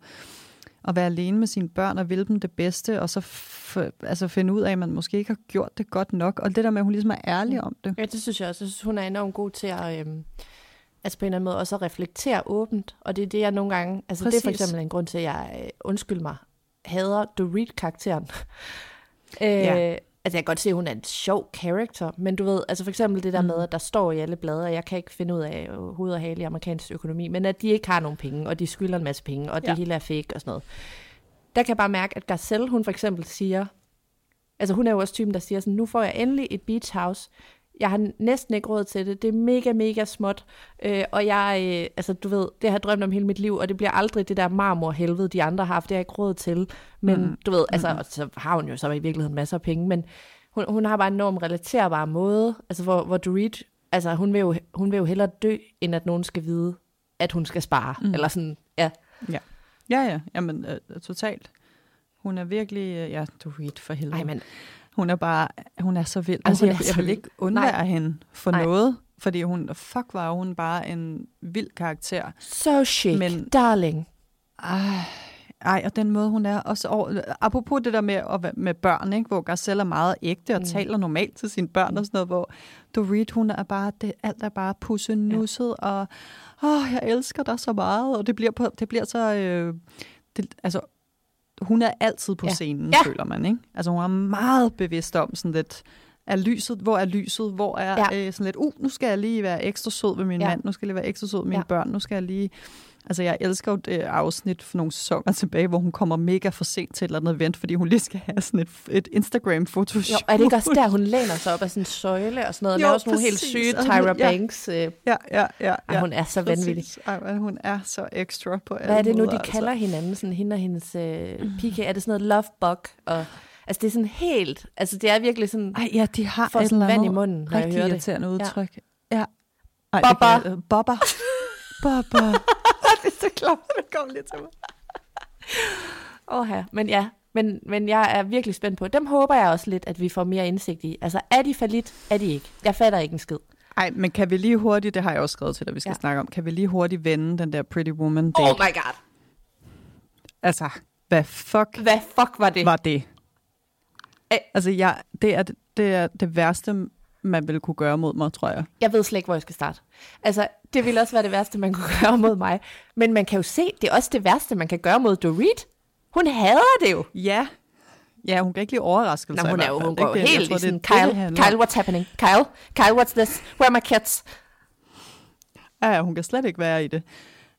at være alene med sine børn og vil dem det bedste, og så f- altså finde ud af, at man måske ikke har gjort det godt nok, og det der med, at hun ligesom er ærlig om det. Ja, det synes jeg også. Jeg synes, hun er enormt god til at... Øhm, altså på en eller anden måde også at reflektere åbent. Og det er det, jeg nogle gange... Altså Præcis. det er for eksempel en grund til, at jeg, øh, undskyld mig, hader Dorit-karakteren. øh, Ja. Altså jeg kan godt se, at hun er en sjov character, men du ved, altså for eksempel det der Mm. med, at der står i alle blade, og jeg kan ikke finde ud af hoved og hale i amerikansk økonomi, men at de ikke har nogen penge, og de skylder en masse penge, og det Ja. hele er fake og sådan noget. Der kan jeg bare mærke, at Garcelle, hun for eksempel siger, altså hun er jo også typen, der siger sådan, nu får jeg endelig et beach house, jeg har næsten ikke råd til det, det er mega, mega småt, øh, og jeg, øh, altså du ved, det har jeg drømt om hele mit liv, og det bliver aldrig det der marmorhelvede, de andre har haft, det har jeg ikke råd til, men Mm. du ved, altså, og så har hun jo så i virkeligheden masser af penge, men hun, hun har bare en enormt relaterbar måde, altså hvor, hvor Dorit, altså hun vil, jo, hun vil jo hellere dø, end at nogen skal vide, at hun skal spare, mm. Mm. eller sådan, ja. Ja, ja, ja. Jamen, øh, totalt. Hun er virkelig, øh, ja, ved for helvede. Ej, men Hun er bare, hun er så vild. Altså, jeg, jeg vil ikke undvære Nej. hende for Nej. noget, fordi hun, fuck var hun bare en vild karakter. so chic, men, darling. Ej, ej, og den måde, hun er også over... Apropos det der med, at med børn, ikke? hvor Garcelle er meget ægte og Mm. mm. taler normalt til sine børn og sådan noget, hvor Dorit, hun er bare... Det, alt er bare pussenusset, ja. og åh, jeg elsker dig så meget, og det bliver, på, det bliver så... Øh, det, altså, hun er altid på Ja. scenen, Ja. føler man, ikke? Altså, hun er meget bevidst om sådan lidt... Er lyset, hvor er lyset, hvor er Ja. øh, sådan lidt, uh, nu skal jeg lige være ekstra sød ved min Ja. mand, nu skal jeg lige være ekstra sød ved mine ja. børn, nu skal jeg lige Altså, jeg elsker jo det afsnit for nogle sæsoner tilbage, hvor hun kommer mega for sent til et eller andet event, fordi hun lige skal have sådan et, et Instagram-fotoshoot. Jo, er det ikke også der, hun læner sig op af sådan en søjle og sådan noget, og Jo, laver sådan nogle helt syge Tyra ja. Banks? Øh, Ja, ja, ja. Ej, ja. hun er så Præcis. vanvittig. Ej, hun er så ekstra på alle Hvad er det nu, de altså. kalder hinanden? Sådan hende og hendes øh, pike. Er det sådan noget love bug? Og, altså det er sådan helt... Altså det er virkelig sådan... Ej, ja, de har får et sådan vand i munden, når jeg rigtig hører det. irriterende Ja. udtryk. Ja. ja. Ej, Bobber. Bobber. Bobber. det er så klart, det kom lidt til mig. Åh ja, men ja. Men, men jeg er virkelig spændt på. Dem håber jeg også lidt, at vi får mere indsigt i. Altså, er de for lidt? Er de ikke? Jeg fatter ikke en skid. Ej, men kan vi lige hurtigt, det har jeg også skrevet til dig, vi skal Ja. snakke om, kan vi lige hurtigt vende den der Pretty Woman date? Oh my god. Altså, hvad fuck Hvad fuck var det? var det? Ej. Altså, jeg, det, er, det er det værste, man ville kunne gøre mod mig, tror jeg. Jeg ved slet ikke, hvor jeg skal starte. Altså, det ville også være det værste, man kunne gøre mod mig. Men man kan jo se, det er også det værste, man kan gøre mod Dorit. Hun hader det jo. Ja. Ja, hun kan ikke lide overraskelser Nå, hun, i er jo, hun går ikke helt tror, i sådan, Kyle, det. Kyle, what's happening? Kyle, Kyle, what's this? Where are my kids? Ja, hun kan slet ikke være i det.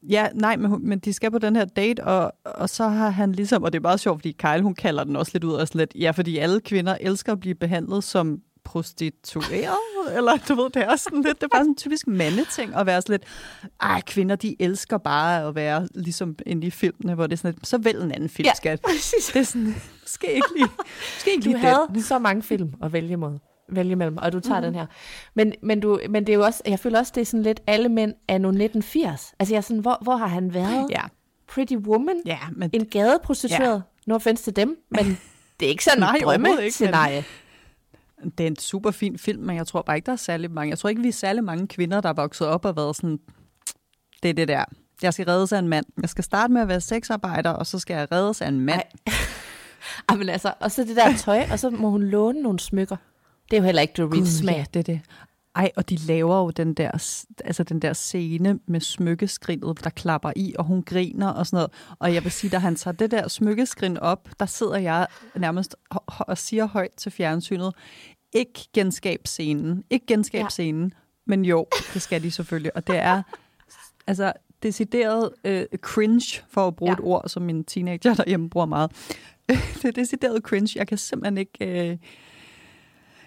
Ja, nej, men, hun, men de skal på den her date, og, og så har han ligesom, og det er meget sjovt, fordi Kyle, hun kalder den også lidt ud af lidt, ja, fordi alle kvinder elsker at blive behandlet som prostitueret, eller du ved, det er sådan lidt, det er bare sådan en typisk mandeting at være sådan lidt, ej, kvinder, de elsker bare at være ligesom inde i filmene, hvor det er sådan lidt, så vælg en anden film, Ja, skat. præcis. Det er sådan, skal ikke lige, skal ikke Du lige havde den. så mange film at vælge mod vælge mellem, og du tager mm-hmm. den her. Men, men, du, men det er jo også, jeg føler også, det er sådan lidt alle mænd anno 1980. Altså jeg er sådan, hvor, hvor har han været? Ja, Pretty Woman? ja, men En gadeprostitueret? Ja. No offense til dem, men det er ikke sådan Nej, en drømme overhovedet ikke, scenarie. Det er en super fin film, men jeg tror bare ikke, der er særlig mange. Jeg tror ikke, vi er særlig mange kvinder, der er vokset op og været sådan, det er det der. Jeg skal reddes af en mand. Jeg skal starte med at være sexarbejder, og så skal jeg reddes af en mand. Ej. Men altså, og så det der tøj, og så må hun låne nogle smykker. Det er jo heller ikke Dorit's smag. Ja, det er det. Ej, og de laver jo den der, altså den der scene med smykkeskrinet, der klapper i, og hun griner og sådan noget. Og jeg vil sige, da han tager det der smykkeskrin op, der sidder jeg nærmest og siger højt til fjernsynet, ikke genskabe scenen. Ikke genskabe Ja. scenen, men jo, det skal de selvfølgelig. Og det er altså decideret øh, cringe, for at bruge ja. et ord, som min teenager derhjemme bruger meget. det er decideret cringe. Jeg kan simpelthen ikke... Øh,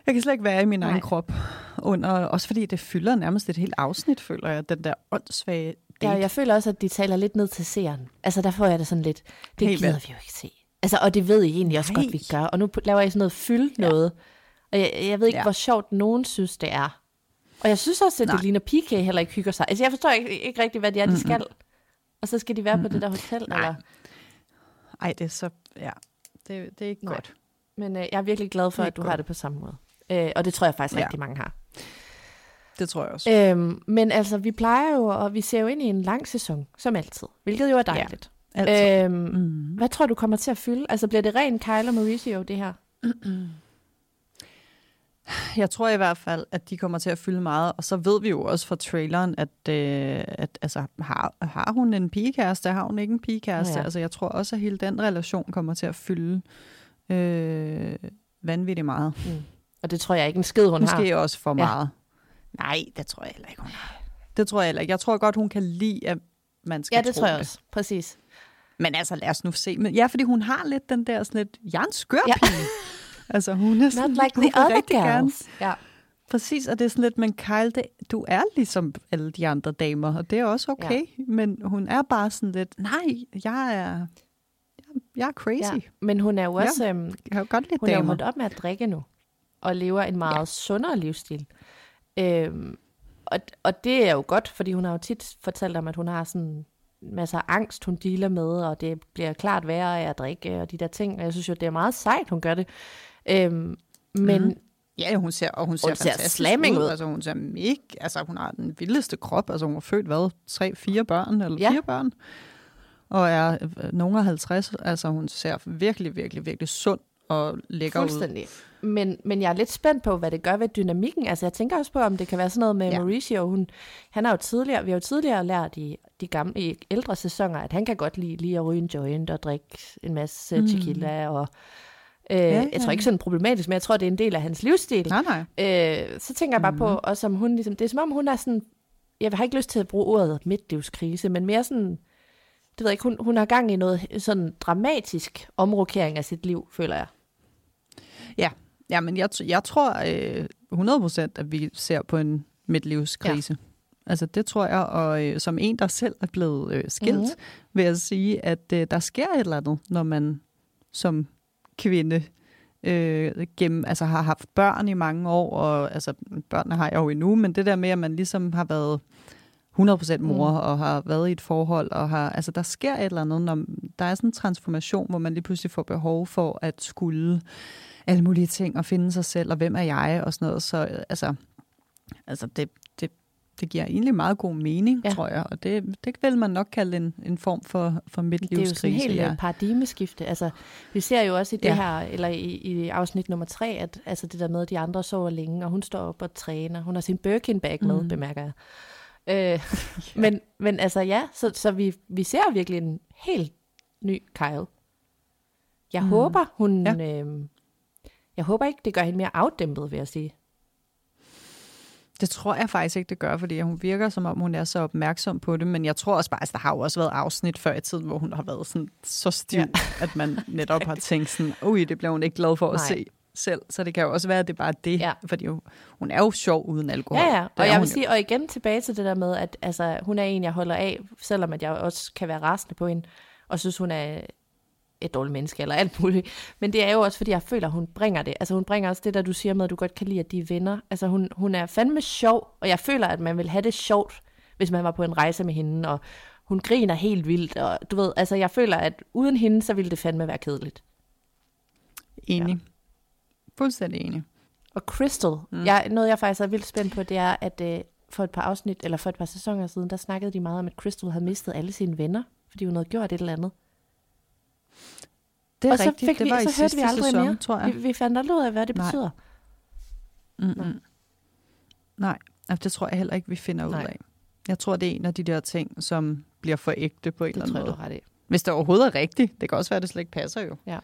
jeg kan slet ikke være i min Nej. egen krop. Under, også fordi det fylder nærmest et helt afsnit, føler jeg, den der åndssvage date. Ja, jeg føler også, at de taler lidt ned til seeren. Altså, der får jeg det sådan lidt, det Helt gider vildt. vi jo ikke se. Altså, og det ved I egentlig også Nej. godt, vi gør. Og nu laver jeg sådan noget fyld noget. Og jeg, jeg ved ikke, ja. Ja. hvor sjovt nogen synes, det er. Og jeg synes også, at ligner PK heller ikke hygger sig. Altså, jeg forstår ikke, ikke rigtig, hvad det er, de skal. Og så skal de være på det der hotel, Nej. eller... Ej, det er så... Ja, det, det er ikke Nej. godt. Men øh, jeg er virkelig glad for, at du godt. har det på samme måde. Øh, og det tror jeg faktisk Ja. rigtig mange har. Det tror jeg også. Øhm, men altså, vi plejer jo, og vi ser jo ind i en lang sæson, som altid. Hvilket jo er dejligt. Altså. Øhm, Mm. Hvad tror du kommer til at fylde? Altså, bliver det ren Kyle og Mauricio, det her? Jeg tror i hvert fald, at de kommer til at fylde meget, og så ved vi jo også fra traileren, at, øh, at altså, har, har hun en pigekæreste, har hun ikke en pigekæreste? Ja, Ja, ja. Altså, jeg tror også, at hele den relation kommer til at fylde øh, vanvittigt meget. Og det tror jeg ikke en skid, hun Måske har. også for Ja. meget. Nej, det tror jeg heller ikke, hun har. Det tror jeg heller ikke. Jeg tror godt, hun kan lide, at man skal Ja, det tro tror jeg også. Præcis. Men altså, lad os nu se. Men, ja, fordi hun har lidt den der sådan lidt, jeg er en skør Ja. altså, hun er sådan, Not like hun the other rigtig gerne girls. Ja. Præcis, og det er sådan lidt, men Kyle, det, du er ligesom alle de andre damer, og det er også okay, ja. men hun er bare sådan lidt, nej, jeg er, jeg, er crazy. ja. Men hun er jo også... Ja. Øhm, Jeg kan godt lide hun er jo damer. holdt op med at drikke nu. Og lever en meget ja. sundere livsstil. Øhm, og, og det er jo godt, fordi hun har jo tit fortalt om, at hun har sådan masser af angst, hun dealer med, og det bliver klart værre af at drikke, og de der ting. Og jeg synes jo, det er meget sejt, hun gør det. Øhm, men Mhm. Ja, hun ser, og hun ser, Hun ser fantastisk slamming ud. Altså, hun ser mega, altså, hun har den vildeste krop. Altså, hun har født, hvad, tre, fire børn, eller Ja. fire børn. Og er nogen af 50. Altså, hun ser virkelig, virkelig, virkelig sund og lækker ud. Fuldstændig. Men, men jeg er lidt spændt på, hvad det gør ved dynamikken. Altså, jeg tænker også på, om det kan være sådan noget med. Ja. Mauricio. Hun, han har jo tidligere, vi har jo tidligere lært i de gamle, i ældre sæsoner, at han kan godt lide lige at ryge en joint og drikke en masse mm. tequila. Og, øh, ja, ja. Jeg tror ikke sådan problematisk, men jeg tror, det er en del af hans livsstil. Nej, nej. Øh, så tænker jeg bare mm. på, også om hun ligesom, det er som om hun er sådan, jeg har ikke lyst til at bruge ordet midtlivskrise, men mere sådan, det ved jeg ikke, hun, hun har gang i noget sådan dramatisk omrokering af sit liv, føler jeg. Ja, ja men jeg, jeg tror øh, 100% at vi ser på en midtlivskrise. Ja. Altså det tror jeg, og øh, som en, der selv er blevet øh, skilt, Mhm. mm-hmm. vil jeg sige, at øh, der sker et eller andet, når man som kvinde øh, gennem, altså har haft børn i mange år, og altså børnene har jeg jo endnu, men det der med, at man ligesom har været 100% mor, mm. og har været i et forhold, og har, altså der sker et eller andet, når der er sådan en transformation, hvor man lige pludselig får behov for at skulle alle mulige ting, og finde sig selv, og hvem er jeg, og sådan noget, så øh, altså, altså det, det, det giver egentlig meget god mening, Ja. ja. tror jeg, og det, det vil man nok kalde en, en form for, for Det er jo sådan midtlivskrise. helt ja. ja. paradigmeskifte. Altså, vi ser jo også i det Ja. her, eller i, i afsnit nummer tre, at altså det der med, at de andre sover længe, og hun står op og træner. Hun har sin Birkin-bag med, Mm. bemærker jeg. Øh, men, men altså ja, så, så vi, vi ser virkelig en helt ny Kyle. Jeg mm. håber, hun... Ja. Øh, jeg håber ikke, det gør hende mere afdæmpet, vil jeg sige. Det tror jeg faktisk ikke, det gør, fordi hun virker, som om hun er så opmærksom på det, men jeg tror også bare, at der har jo også været afsnit før i tiden, hvor hun har været sådan, så stiv, ja. at man netop har tænkt sådan, ui, det bliver hun ikke glad for at Nej. se selv. Så det kan jo også være, at det er bare det, Ja. fordi jo, hun er jo sjov uden alkohol. Ja, ja. Og jeg hun vil jo. sige, og igen tilbage til det der med, at altså, hun er en, jeg holder af, selvom at jeg også kan være rasende på hende, og synes, hun er et dårligt menneske, eller alt muligt. Men det er jo også, fordi jeg føler, at hun bringer det. Altså hun bringer også det, der du siger med, at du godt kan lide, at de er venner. Altså hun, hun er fandme sjov, og jeg føler, at man vil have det sjovt, hvis man var på en rejse med hende, og hun griner helt vildt, og du ved, altså jeg føler, at uden hende, så ville det fandme være kedeligt. Enig. Ja. Fuldstændig enig. Og Crystal, mm. jeg, noget jeg faktisk er vildt spændt på, det er, at øh, for et par afsnit, eller for et par sæsoner siden, der snakkede de meget om, at Crystal havde mistet alle sine venner, fordi hun havde gjort et eller andet. Det er og så, rigtigt, fik det vi, var i så hørte vi aldrig sæson, mere. tror jeg. Vi, vi fandt aldrig ud af, hvad det Nej. betyder. Mm-mm. Nej, altså, det tror jeg heller ikke, vi finder ud Nej. af. Jeg tror, det er en af de der ting, som bliver for ægte på en Det eller anden tror jeg, du måde. ret i. Hvis det overhovedet er rigtigt. Det kan også være, at det slet ikke passer jo. Ja.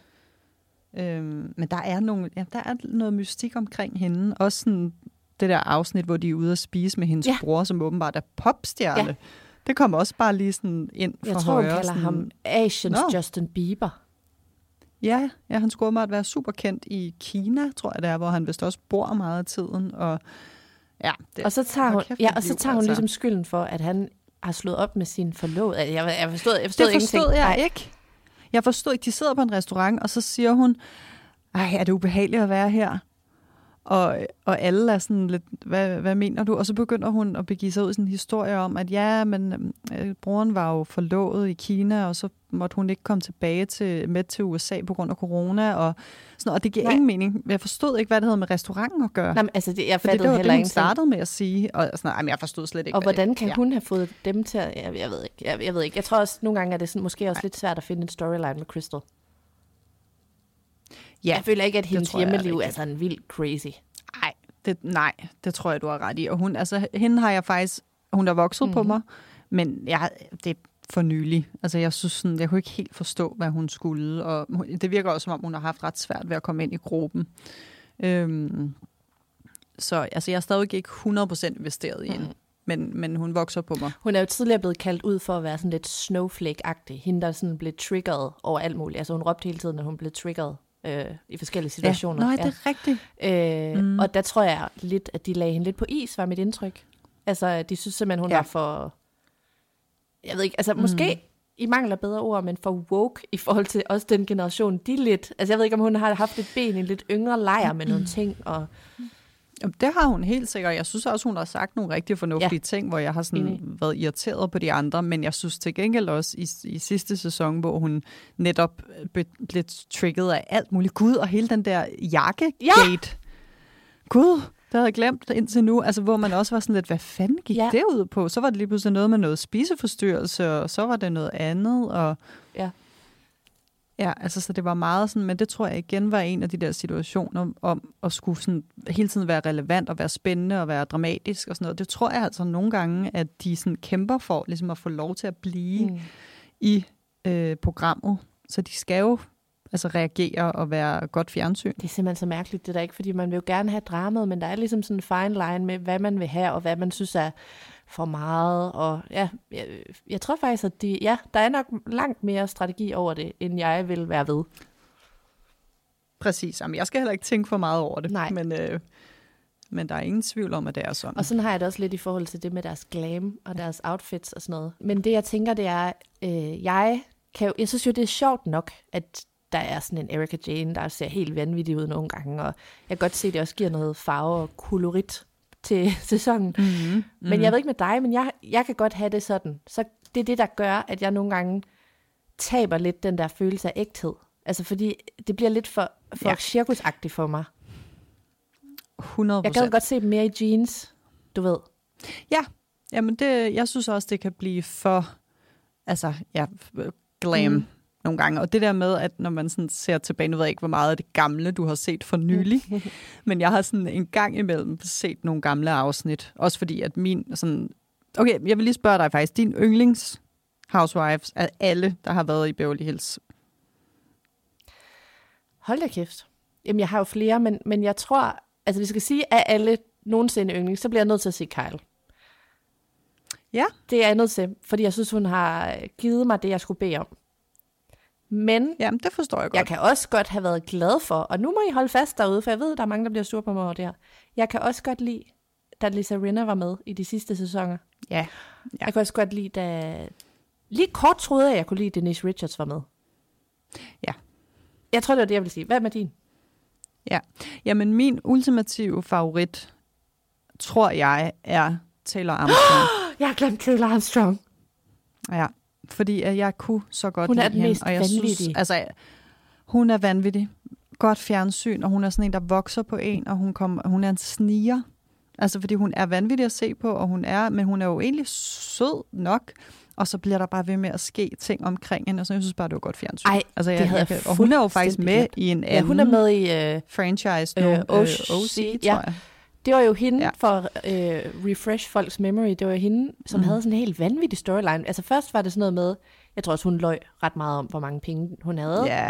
Øhm, men der er, nogle, ja, der er noget mystik omkring hende. Også sådan det der afsnit, hvor de er ude at spise med hendes Ja. bror, som åbenbart er popstjerne. Ja. Det kommer også bare lige sådan ind fra Jeg tror, hun højre. kalder sådan, ham Asians Nå. Justin Bieber. Ja, ja, han skulle åbenbart være super kendt i Kina, tror jeg det er, hvor han vist også bor meget af tiden. Og, ja, det, Og så tager hun, kæft, ja, og så tager hun altså. ligesom skylden for, at han har slået op med sin forlovede. Jeg, jeg forstod, jeg forstod det forstod ingenting. jeg Nej. ikke. Jeg forstod ikke. De sidder på en restaurant, og så siger hun, ej, er det ubehageligt at være her? Og, og alle er sådan lidt, hvad, hvad mener du? Og så begynder hun at begive sig ud i sådan en historie om, at ja, men øh, broren var jo forlovet i Kina, og så måtte hun ikke komme tilbage til, med til USA på grund af corona. Og, sådan, og det giver Nej. Nej. ingen mening. Jeg forstod ikke, hvad det havde med restauranten at gøre. Nej, men altså, det, jeg fattede det var heller det, hun startede med at sige. Og sådan, jamen, jeg forstod slet ikke, Og hvordan det, kan ja. hun have fået dem til at... Jeg, jeg ved ikke. Jeg, jeg ved ikke. Jeg tror også, nogle gange er det sådan, måske også lidt svært at finde en storyline med Crystal. Ja, jeg føler ikke, at hendes er hjemmeliv er rigtigt. sådan vildt crazy. Nej, det, nej, det tror jeg, du har ret i. Og hun, altså, hende har jeg faktisk, hun er vokset mm-hmm. på mig, men jeg, det er for nylig. Altså, jeg synes sådan, jeg kunne ikke helt forstå, hvad hun skulle, og det virker også, som om hun har haft ret svært ved at komme ind i gruppen. Øhm, så altså, jeg er stadig ikke 100% investeret i hende, men, men hun vokser på mig. Hun er jo tidligere blevet kaldt ud for at være sådan lidt snowflake-agtig. Hende, der sådan blev triggeret over alt muligt. Altså hun råbte hele tiden, når hun blev triggeret øh, i forskellige situationer. Ja. Nå, det er rigtigt. Øh, mm. Og der tror jeg lidt, at de lagde hende lidt på is, var mit indtryk. Altså, de synes simpelthen, hun ja. Ja. var for... Jeg ved ikke, altså mm. måske i mangel af bedre ord, men for woke i forhold til også den generation, de lidt... Altså, jeg ved ikke, om hun har haft et ben i en lidt yngre lejr med nogle ting, og Jamen, det har hun helt sikkert. Jeg synes også, hun har sagt nogle rigtig fornuftige Ja. ja. ting, hvor jeg har sådan Enig. været irriteret på de andre, men jeg synes til gengæld også i, i sidste sæson, hvor hun netop be- blev trigget af alt muligt. Gud, og hele den der jakkegate. Gud, det havde jeg glemt indtil nu. Altså, hvor man også var sådan lidt, hvad fanden gik Ja. ja. det ud på? Så var det lige pludselig noget med noget spiseforstyrrelse, og så var det noget andet, og ja. Ja, altså så det var meget sådan, men det tror jeg igen var en af de der situationer om at skulle sådan hele tiden være relevant og være spændende og være dramatisk og sådan noget. Det tror jeg altså nogle gange, at de sådan kæmper for ligesom at få lov til at blive Mm. i øh, programmet. Så de skal jo altså reagere og være godt fjernsyn. Det er simpelthen så mærkeligt, det der ikke, fordi man vil jo gerne have dramaet, men der er ligesom sådan en fine line med, hvad man vil have, og hvad man synes er for meget. Og ja, jeg, jeg tror faktisk, at de, ja, der er nok langt mere strategi over det, end jeg vil være ved. Præcis. Jamen, jeg skal heller ikke tænke for meget over det. Nej. Men, øh, men der er ingen tvivl om, at det er sådan. Og sådan har jeg det også lidt i forhold til det med deres glam og deres outfits og sådan noget. Men det, jeg tænker, det er, øh, jeg, kan jo, jeg synes jo, det er sjovt nok, at der er sådan en Erika Jane, der ser helt vanvittig ud nogle gange, og jeg kan godt se, at det også giver noget farve og kolorit til sæsonen. Mm-hmm. Men jeg ved ikke med dig, men jeg, jeg kan godt have det sådan. Så det er det, der gør, at jeg nogle gange taber lidt den der følelse af ægthed. Altså fordi det bliver lidt for, for ja. Cirkusagtigt for mig. 100 Jeg gad godt se dem mere i jeans, du ved. Ja, jamen det, jeg synes også, det kan blive for, altså, ja, glam Mm. Nogle gange. Og det der med, at når man sådan ser tilbage, nu ved jeg ikke, hvor meget af det gamle, du har set for nylig, men jeg har sådan en gang imellem set nogle gamle afsnit. Også fordi, at min sådan... Okay, jeg vil lige spørge dig faktisk. Din yndlings housewives er alle, der har været i Beverly Hills. Hold da kæft. Jamen, jeg har jo flere, men, men jeg tror, altså vi skal sige, at alle nogensinde yndling, så bliver jeg nødt til at se Kyle. Ja. Det er jeg nødt til, fordi jeg synes, hun har givet mig det, jeg skulle bede om. Men Jamen, det forstår jeg godt. jeg kan også godt have været glad for, og nu må I holde fast derude, for jeg ved, der er mange, der bliver sure på mig over det her. Jeg kan også godt lide, da Lisa Rinna var med i de sidste sæsoner. Ja. Ja. Jeg kan også godt lide, da... Lige kort troede jeg, at jeg kunne lide, at Denise Richards var med. Ja. Jeg tror, det var det, jeg ville sige. Hvad med din? Ja, jamen min ultimative favorit, tror jeg, er Taylor Armstrong. Jeg har glemt Taylor Armstrong. ja, fordi at jeg kunne så godt Hun er lide den hende, og jeg vanvittige. Synes, altså, hun er vanvittig. Godt fjernsyn, og hun er sådan en, der vokser på en, og hun, kom, hun er en sniger. Altså, fordi hun er vanvittig at se på, og hun er, men hun er jo egentlig sød nok, og så bliver der bare ved med at ske ting omkring hende, og så jeg synes bare, det var godt fjernsyn. Ej, altså, det havde jeg Og hun er jo faktisk med i en Ja, anden hun er med i... Øh, franchise nu, øh, øh, OC, OC, ja. tror jeg. Det var jo hende, ja. For øh, refresh folks memory, det var jo hende, som mm. Havde sådan en helt vanvittig storyline. Altså først var det sådan noget med, Jeg tror også, hun løj ret meget om, hvor mange penge hun havde. Ja,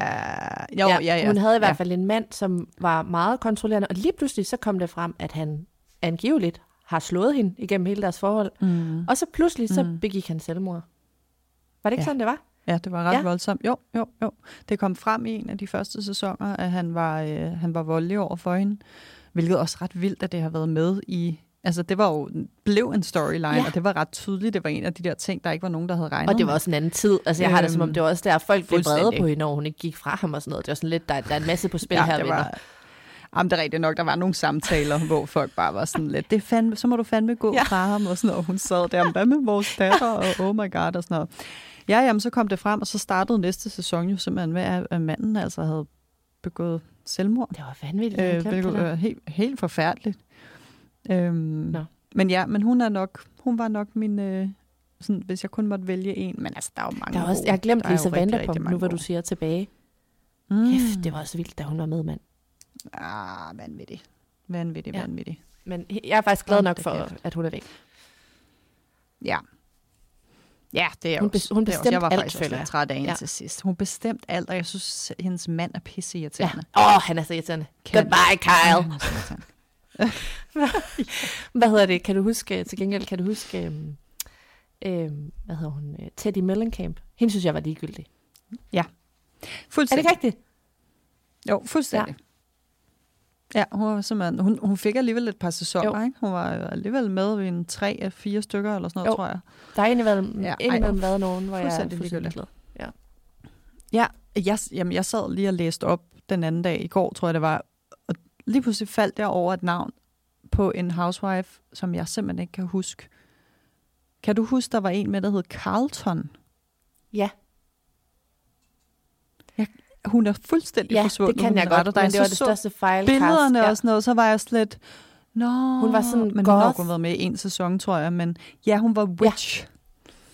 jo, ja, ja. ja. Hun havde i hvert ja. fald en mand, som var meget kontrollerende, og lige pludselig så kom det frem, at han angiveligt har slået hende igennem hele deres forhold. Mm. Og så pludselig så begik han selvmord. Var det ikke Ja. sådan, det var? Ja, det var ret ja. voldsomt. Jo, jo, jo. Det kom frem i en af de første sæsoner, at han var, øh, han var voldelig over for hende. Hvilket også ret vildt, at det har været med i... Altså, det var jo, blev en storyline, Ja. ja. og det var ret tydeligt. Det var en af de der ting, der ikke var nogen, der havde regnet Og det var også en anden tid. Altså, jeg har det som om, Øhm, det var også der, folk blev fuldstændig. på hende, når hun ikke gik fra ham og sådan noget. Det var sådan lidt, der, der er en masse på spil her, det venner. var, Jamen, det er rigtigt nok. Der var nogle samtaler, hvor folk bare var sådan lidt, det fandme, så må du fandme gå Ja. ja. fra ham, og sådan noget. Og hun sad der, hvad med vores datter, og oh my god, og sådan noget. Ja, jamen, så kom det frem, og så startede næste sæson jo simpelthen med, at manden altså havde begået selvmord. Det var vanvittigt. Øh, hvilket er helt, helt forfærdeligt. Øhm, Nå. men ja, men hun er nok, hun var nok min, øh, sådan, hvis jeg kun måtte vælge en, men altså, der er jo mange Der er også, gode. jeg har glemt Lisa Vanderpump, nu hvor du siger tilbage. Mm. Kæft, det var også vildt, da hun var med, mand. Ah, vanvittigt. Vanvittigt, Ja. vanvittigt. Men jeg er faktisk glad nok for, at hun er væk. Ja. Ja, det er Hun også. hun det er også. bestemte Jeg var alt, faktisk også lidt træt af hende Ja. ja. til sidst. Hun bestemt alt, og jeg synes, at hendes mand er pisse Ja. irriterende. Åh, oh, han er så irriterende. Goodbye, Kyle. Hvad hedder det? Kan du huske, til gengæld, kan du huske, øhm, øhm, hvad hedder hun, øh, Teddy Mellencamp? Hende synes jeg var ligegyldig. Er det Fuldstændig. ikke rigtigt? Jo, fuldstændig. Ja, ja hun, var simpelthen, hun, hun fik alligevel et par sæsoner, Jo. ikke? Hun var alligevel med ved en tre af fire stykker, eller sådan noget, Jo. tror jeg. Der er indimellem, Ja, ja, indimellem været nogen, hvor jeg er fuldstændig glad. Ja, jeg, jamen, jeg sad lige og læste op den anden dag, i går tror jeg det var, og lige pludselig faldt jeg over et navn på en housewife, som jeg simpelthen ikke kan huske. Kan du huske, der var en med, der hed Carlton? Ja, Hun er fuldstændig ja forsvundet. det kan jeg godt, men det var så det så største fejl. billederne ja. og sådan noget, så var jeg slet... Nå, Hun var sådan men hun har goth. kun været med i en sæson, tror jeg. Men ja, hun var witch.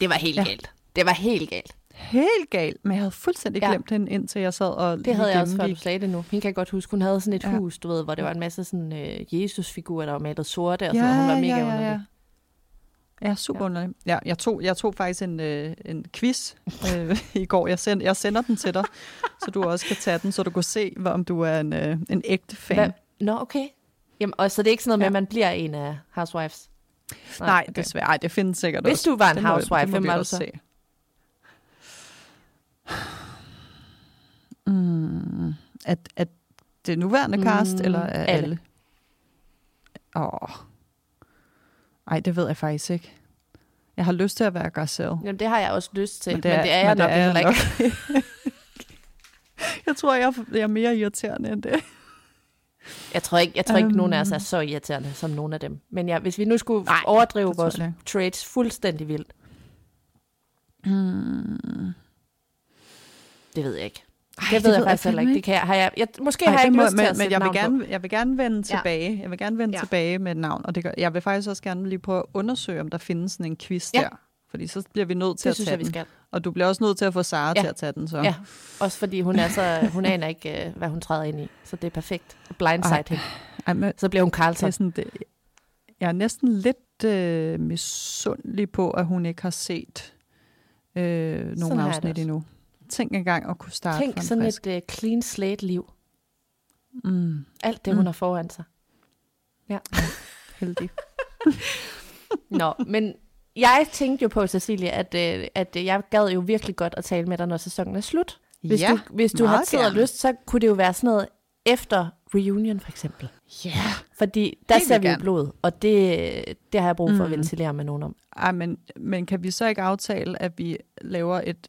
Det var helt Ja. galt. Det var helt galt. Helt galt, men jeg havde fuldstændig Ja. glemt hende, indtil jeg sad og Det havde jeg også, før du sagde det nu. Hende kan jeg godt huske. Hun havde sådan et Ja. hus, du ved, hvor det var en masse sådan øh, Jesus-figurer, der var malet sorte, og Ja, sådan noget. Hun var mega ja, ja, underlig. Ja. Super ja. underlig. Ja, jeg tog, jeg tog faktisk en, øh, en quiz øh, i går. Jeg, send, jeg sender den til dig, så du også kan tage den, så du kan se, om du er en, øh, en ægte fan. Hvad? Nå, okay. Jamen, og så det er ikke sådan noget med, Ja. at man bliver en af housewives? Nej, okay. desværre. Ej, det findes sikkert Hvis også. du var en Det housewife, må hvem var du så? se. Mm, at, at det nuværende Mm, cast, eller er alle. alle? Åh. Ej, det ved jeg faktisk ikke. Jeg har lyst til at være Garcelle. Jamen, det har jeg også lyst til, men det er, men det er jeg men nok det er heller jeg ikke. nok. jeg tror, jeg er, jeg er mere irriterende end det. Jeg tror ikke, jeg tror ikke Øhm. nogen af os er så irriterende som nogen af dem. Men ja, hvis vi nu skulle Nej, overdrive vores jeg trades fuldstændig vildt, Hmm. det ved jeg ikke. Ej, det, det ved jeg faktisk heller ikke. Det kan jeg, har jeg, jeg, måske Ej, har jeg ikke må, lyst til men, at men jeg vil, gerne, jeg vil gerne vende Ja. tilbage. Jeg vil gerne vende Ja. ja. tilbage med et navn, og det gør, jeg vil faktisk også gerne lige prøve at undersøge, om der findes sådan en quiz Ja. der. Fordi så bliver vi nødt til Det at synes tage jeg, vi den. skal. Og du bliver også nødt til at få Sara Ja. til at tage den. Så. Ja, også fordi hun er så, hun aner ikke, øh, hvad hun træder ind i. Så det er perfekt. Blindside Ej. hende. Ej, men, Så bliver hun det er sådan, det, jeg er næsten lidt øh, misundelig på, at hun ikke har set øh, nogle afsnit endnu. Tænk engang at kunne starte Tænk sådan frisk. et uh, clean slate liv. Mm, Alt det, hun Mm. har foran sig. Ja. heldig. Nå, men jeg tænkte jo på, Cecilie, at, øh, at øh, jeg gad jo virkelig godt at tale med dig, når sæsonen er slut. Hvis ja, du, hvis du har tid og lyst, så kunne det jo være sådan noget efter reunion, for eksempel. Ja. Yeah. Fordi der Helt ser vi jo blod, og det, det har jeg brug for at Mm. ventilere med nogen om. Ej, men, men kan vi så ikke aftale, at vi laver et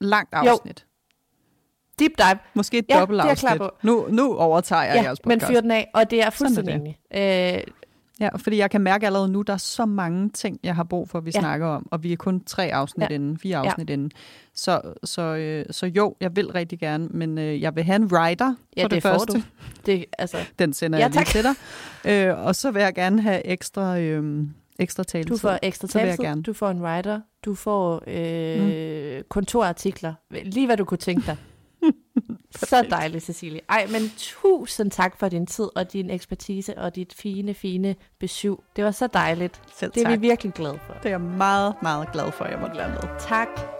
langt Jo. afsnit? Deep dive. Måske et Ja, dobbelt afsnit. på. Nu, nu overtager jeg Ja, jeres men podcast. fyr den af, og det er fuldstændig enig. Øh, Ja, fordi jeg kan mærke allerede nu, der er så mange ting, jeg har brug for, at vi Ja. snakker om. Og vi er kun tre afsnit Ja. inden, fire afsnit ja. inden. Så, så, øh, så jo, jeg vil rigtig gerne, men øh, jeg vil have en writer ja, for det, det, første. du. Det, altså, Den sender Ja, jeg lige tak. til dig. Øh, og så vil jeg gerne have ekstra, øh, ekstra taletid. du får ekstra gerne. du får en writer, du får øh, mm. kontorartikler. Lige hvad du kunne tænke dig. Så dejligt, Cecilie. Ej, men tusind tak for din tid og din ekspertise og dit fine, fine besøg. Det var så dejligt. Selv Det er tak. vi virkelig glade for. Det er jeg meget, meget glad for, at jeg måtte være med. Tak.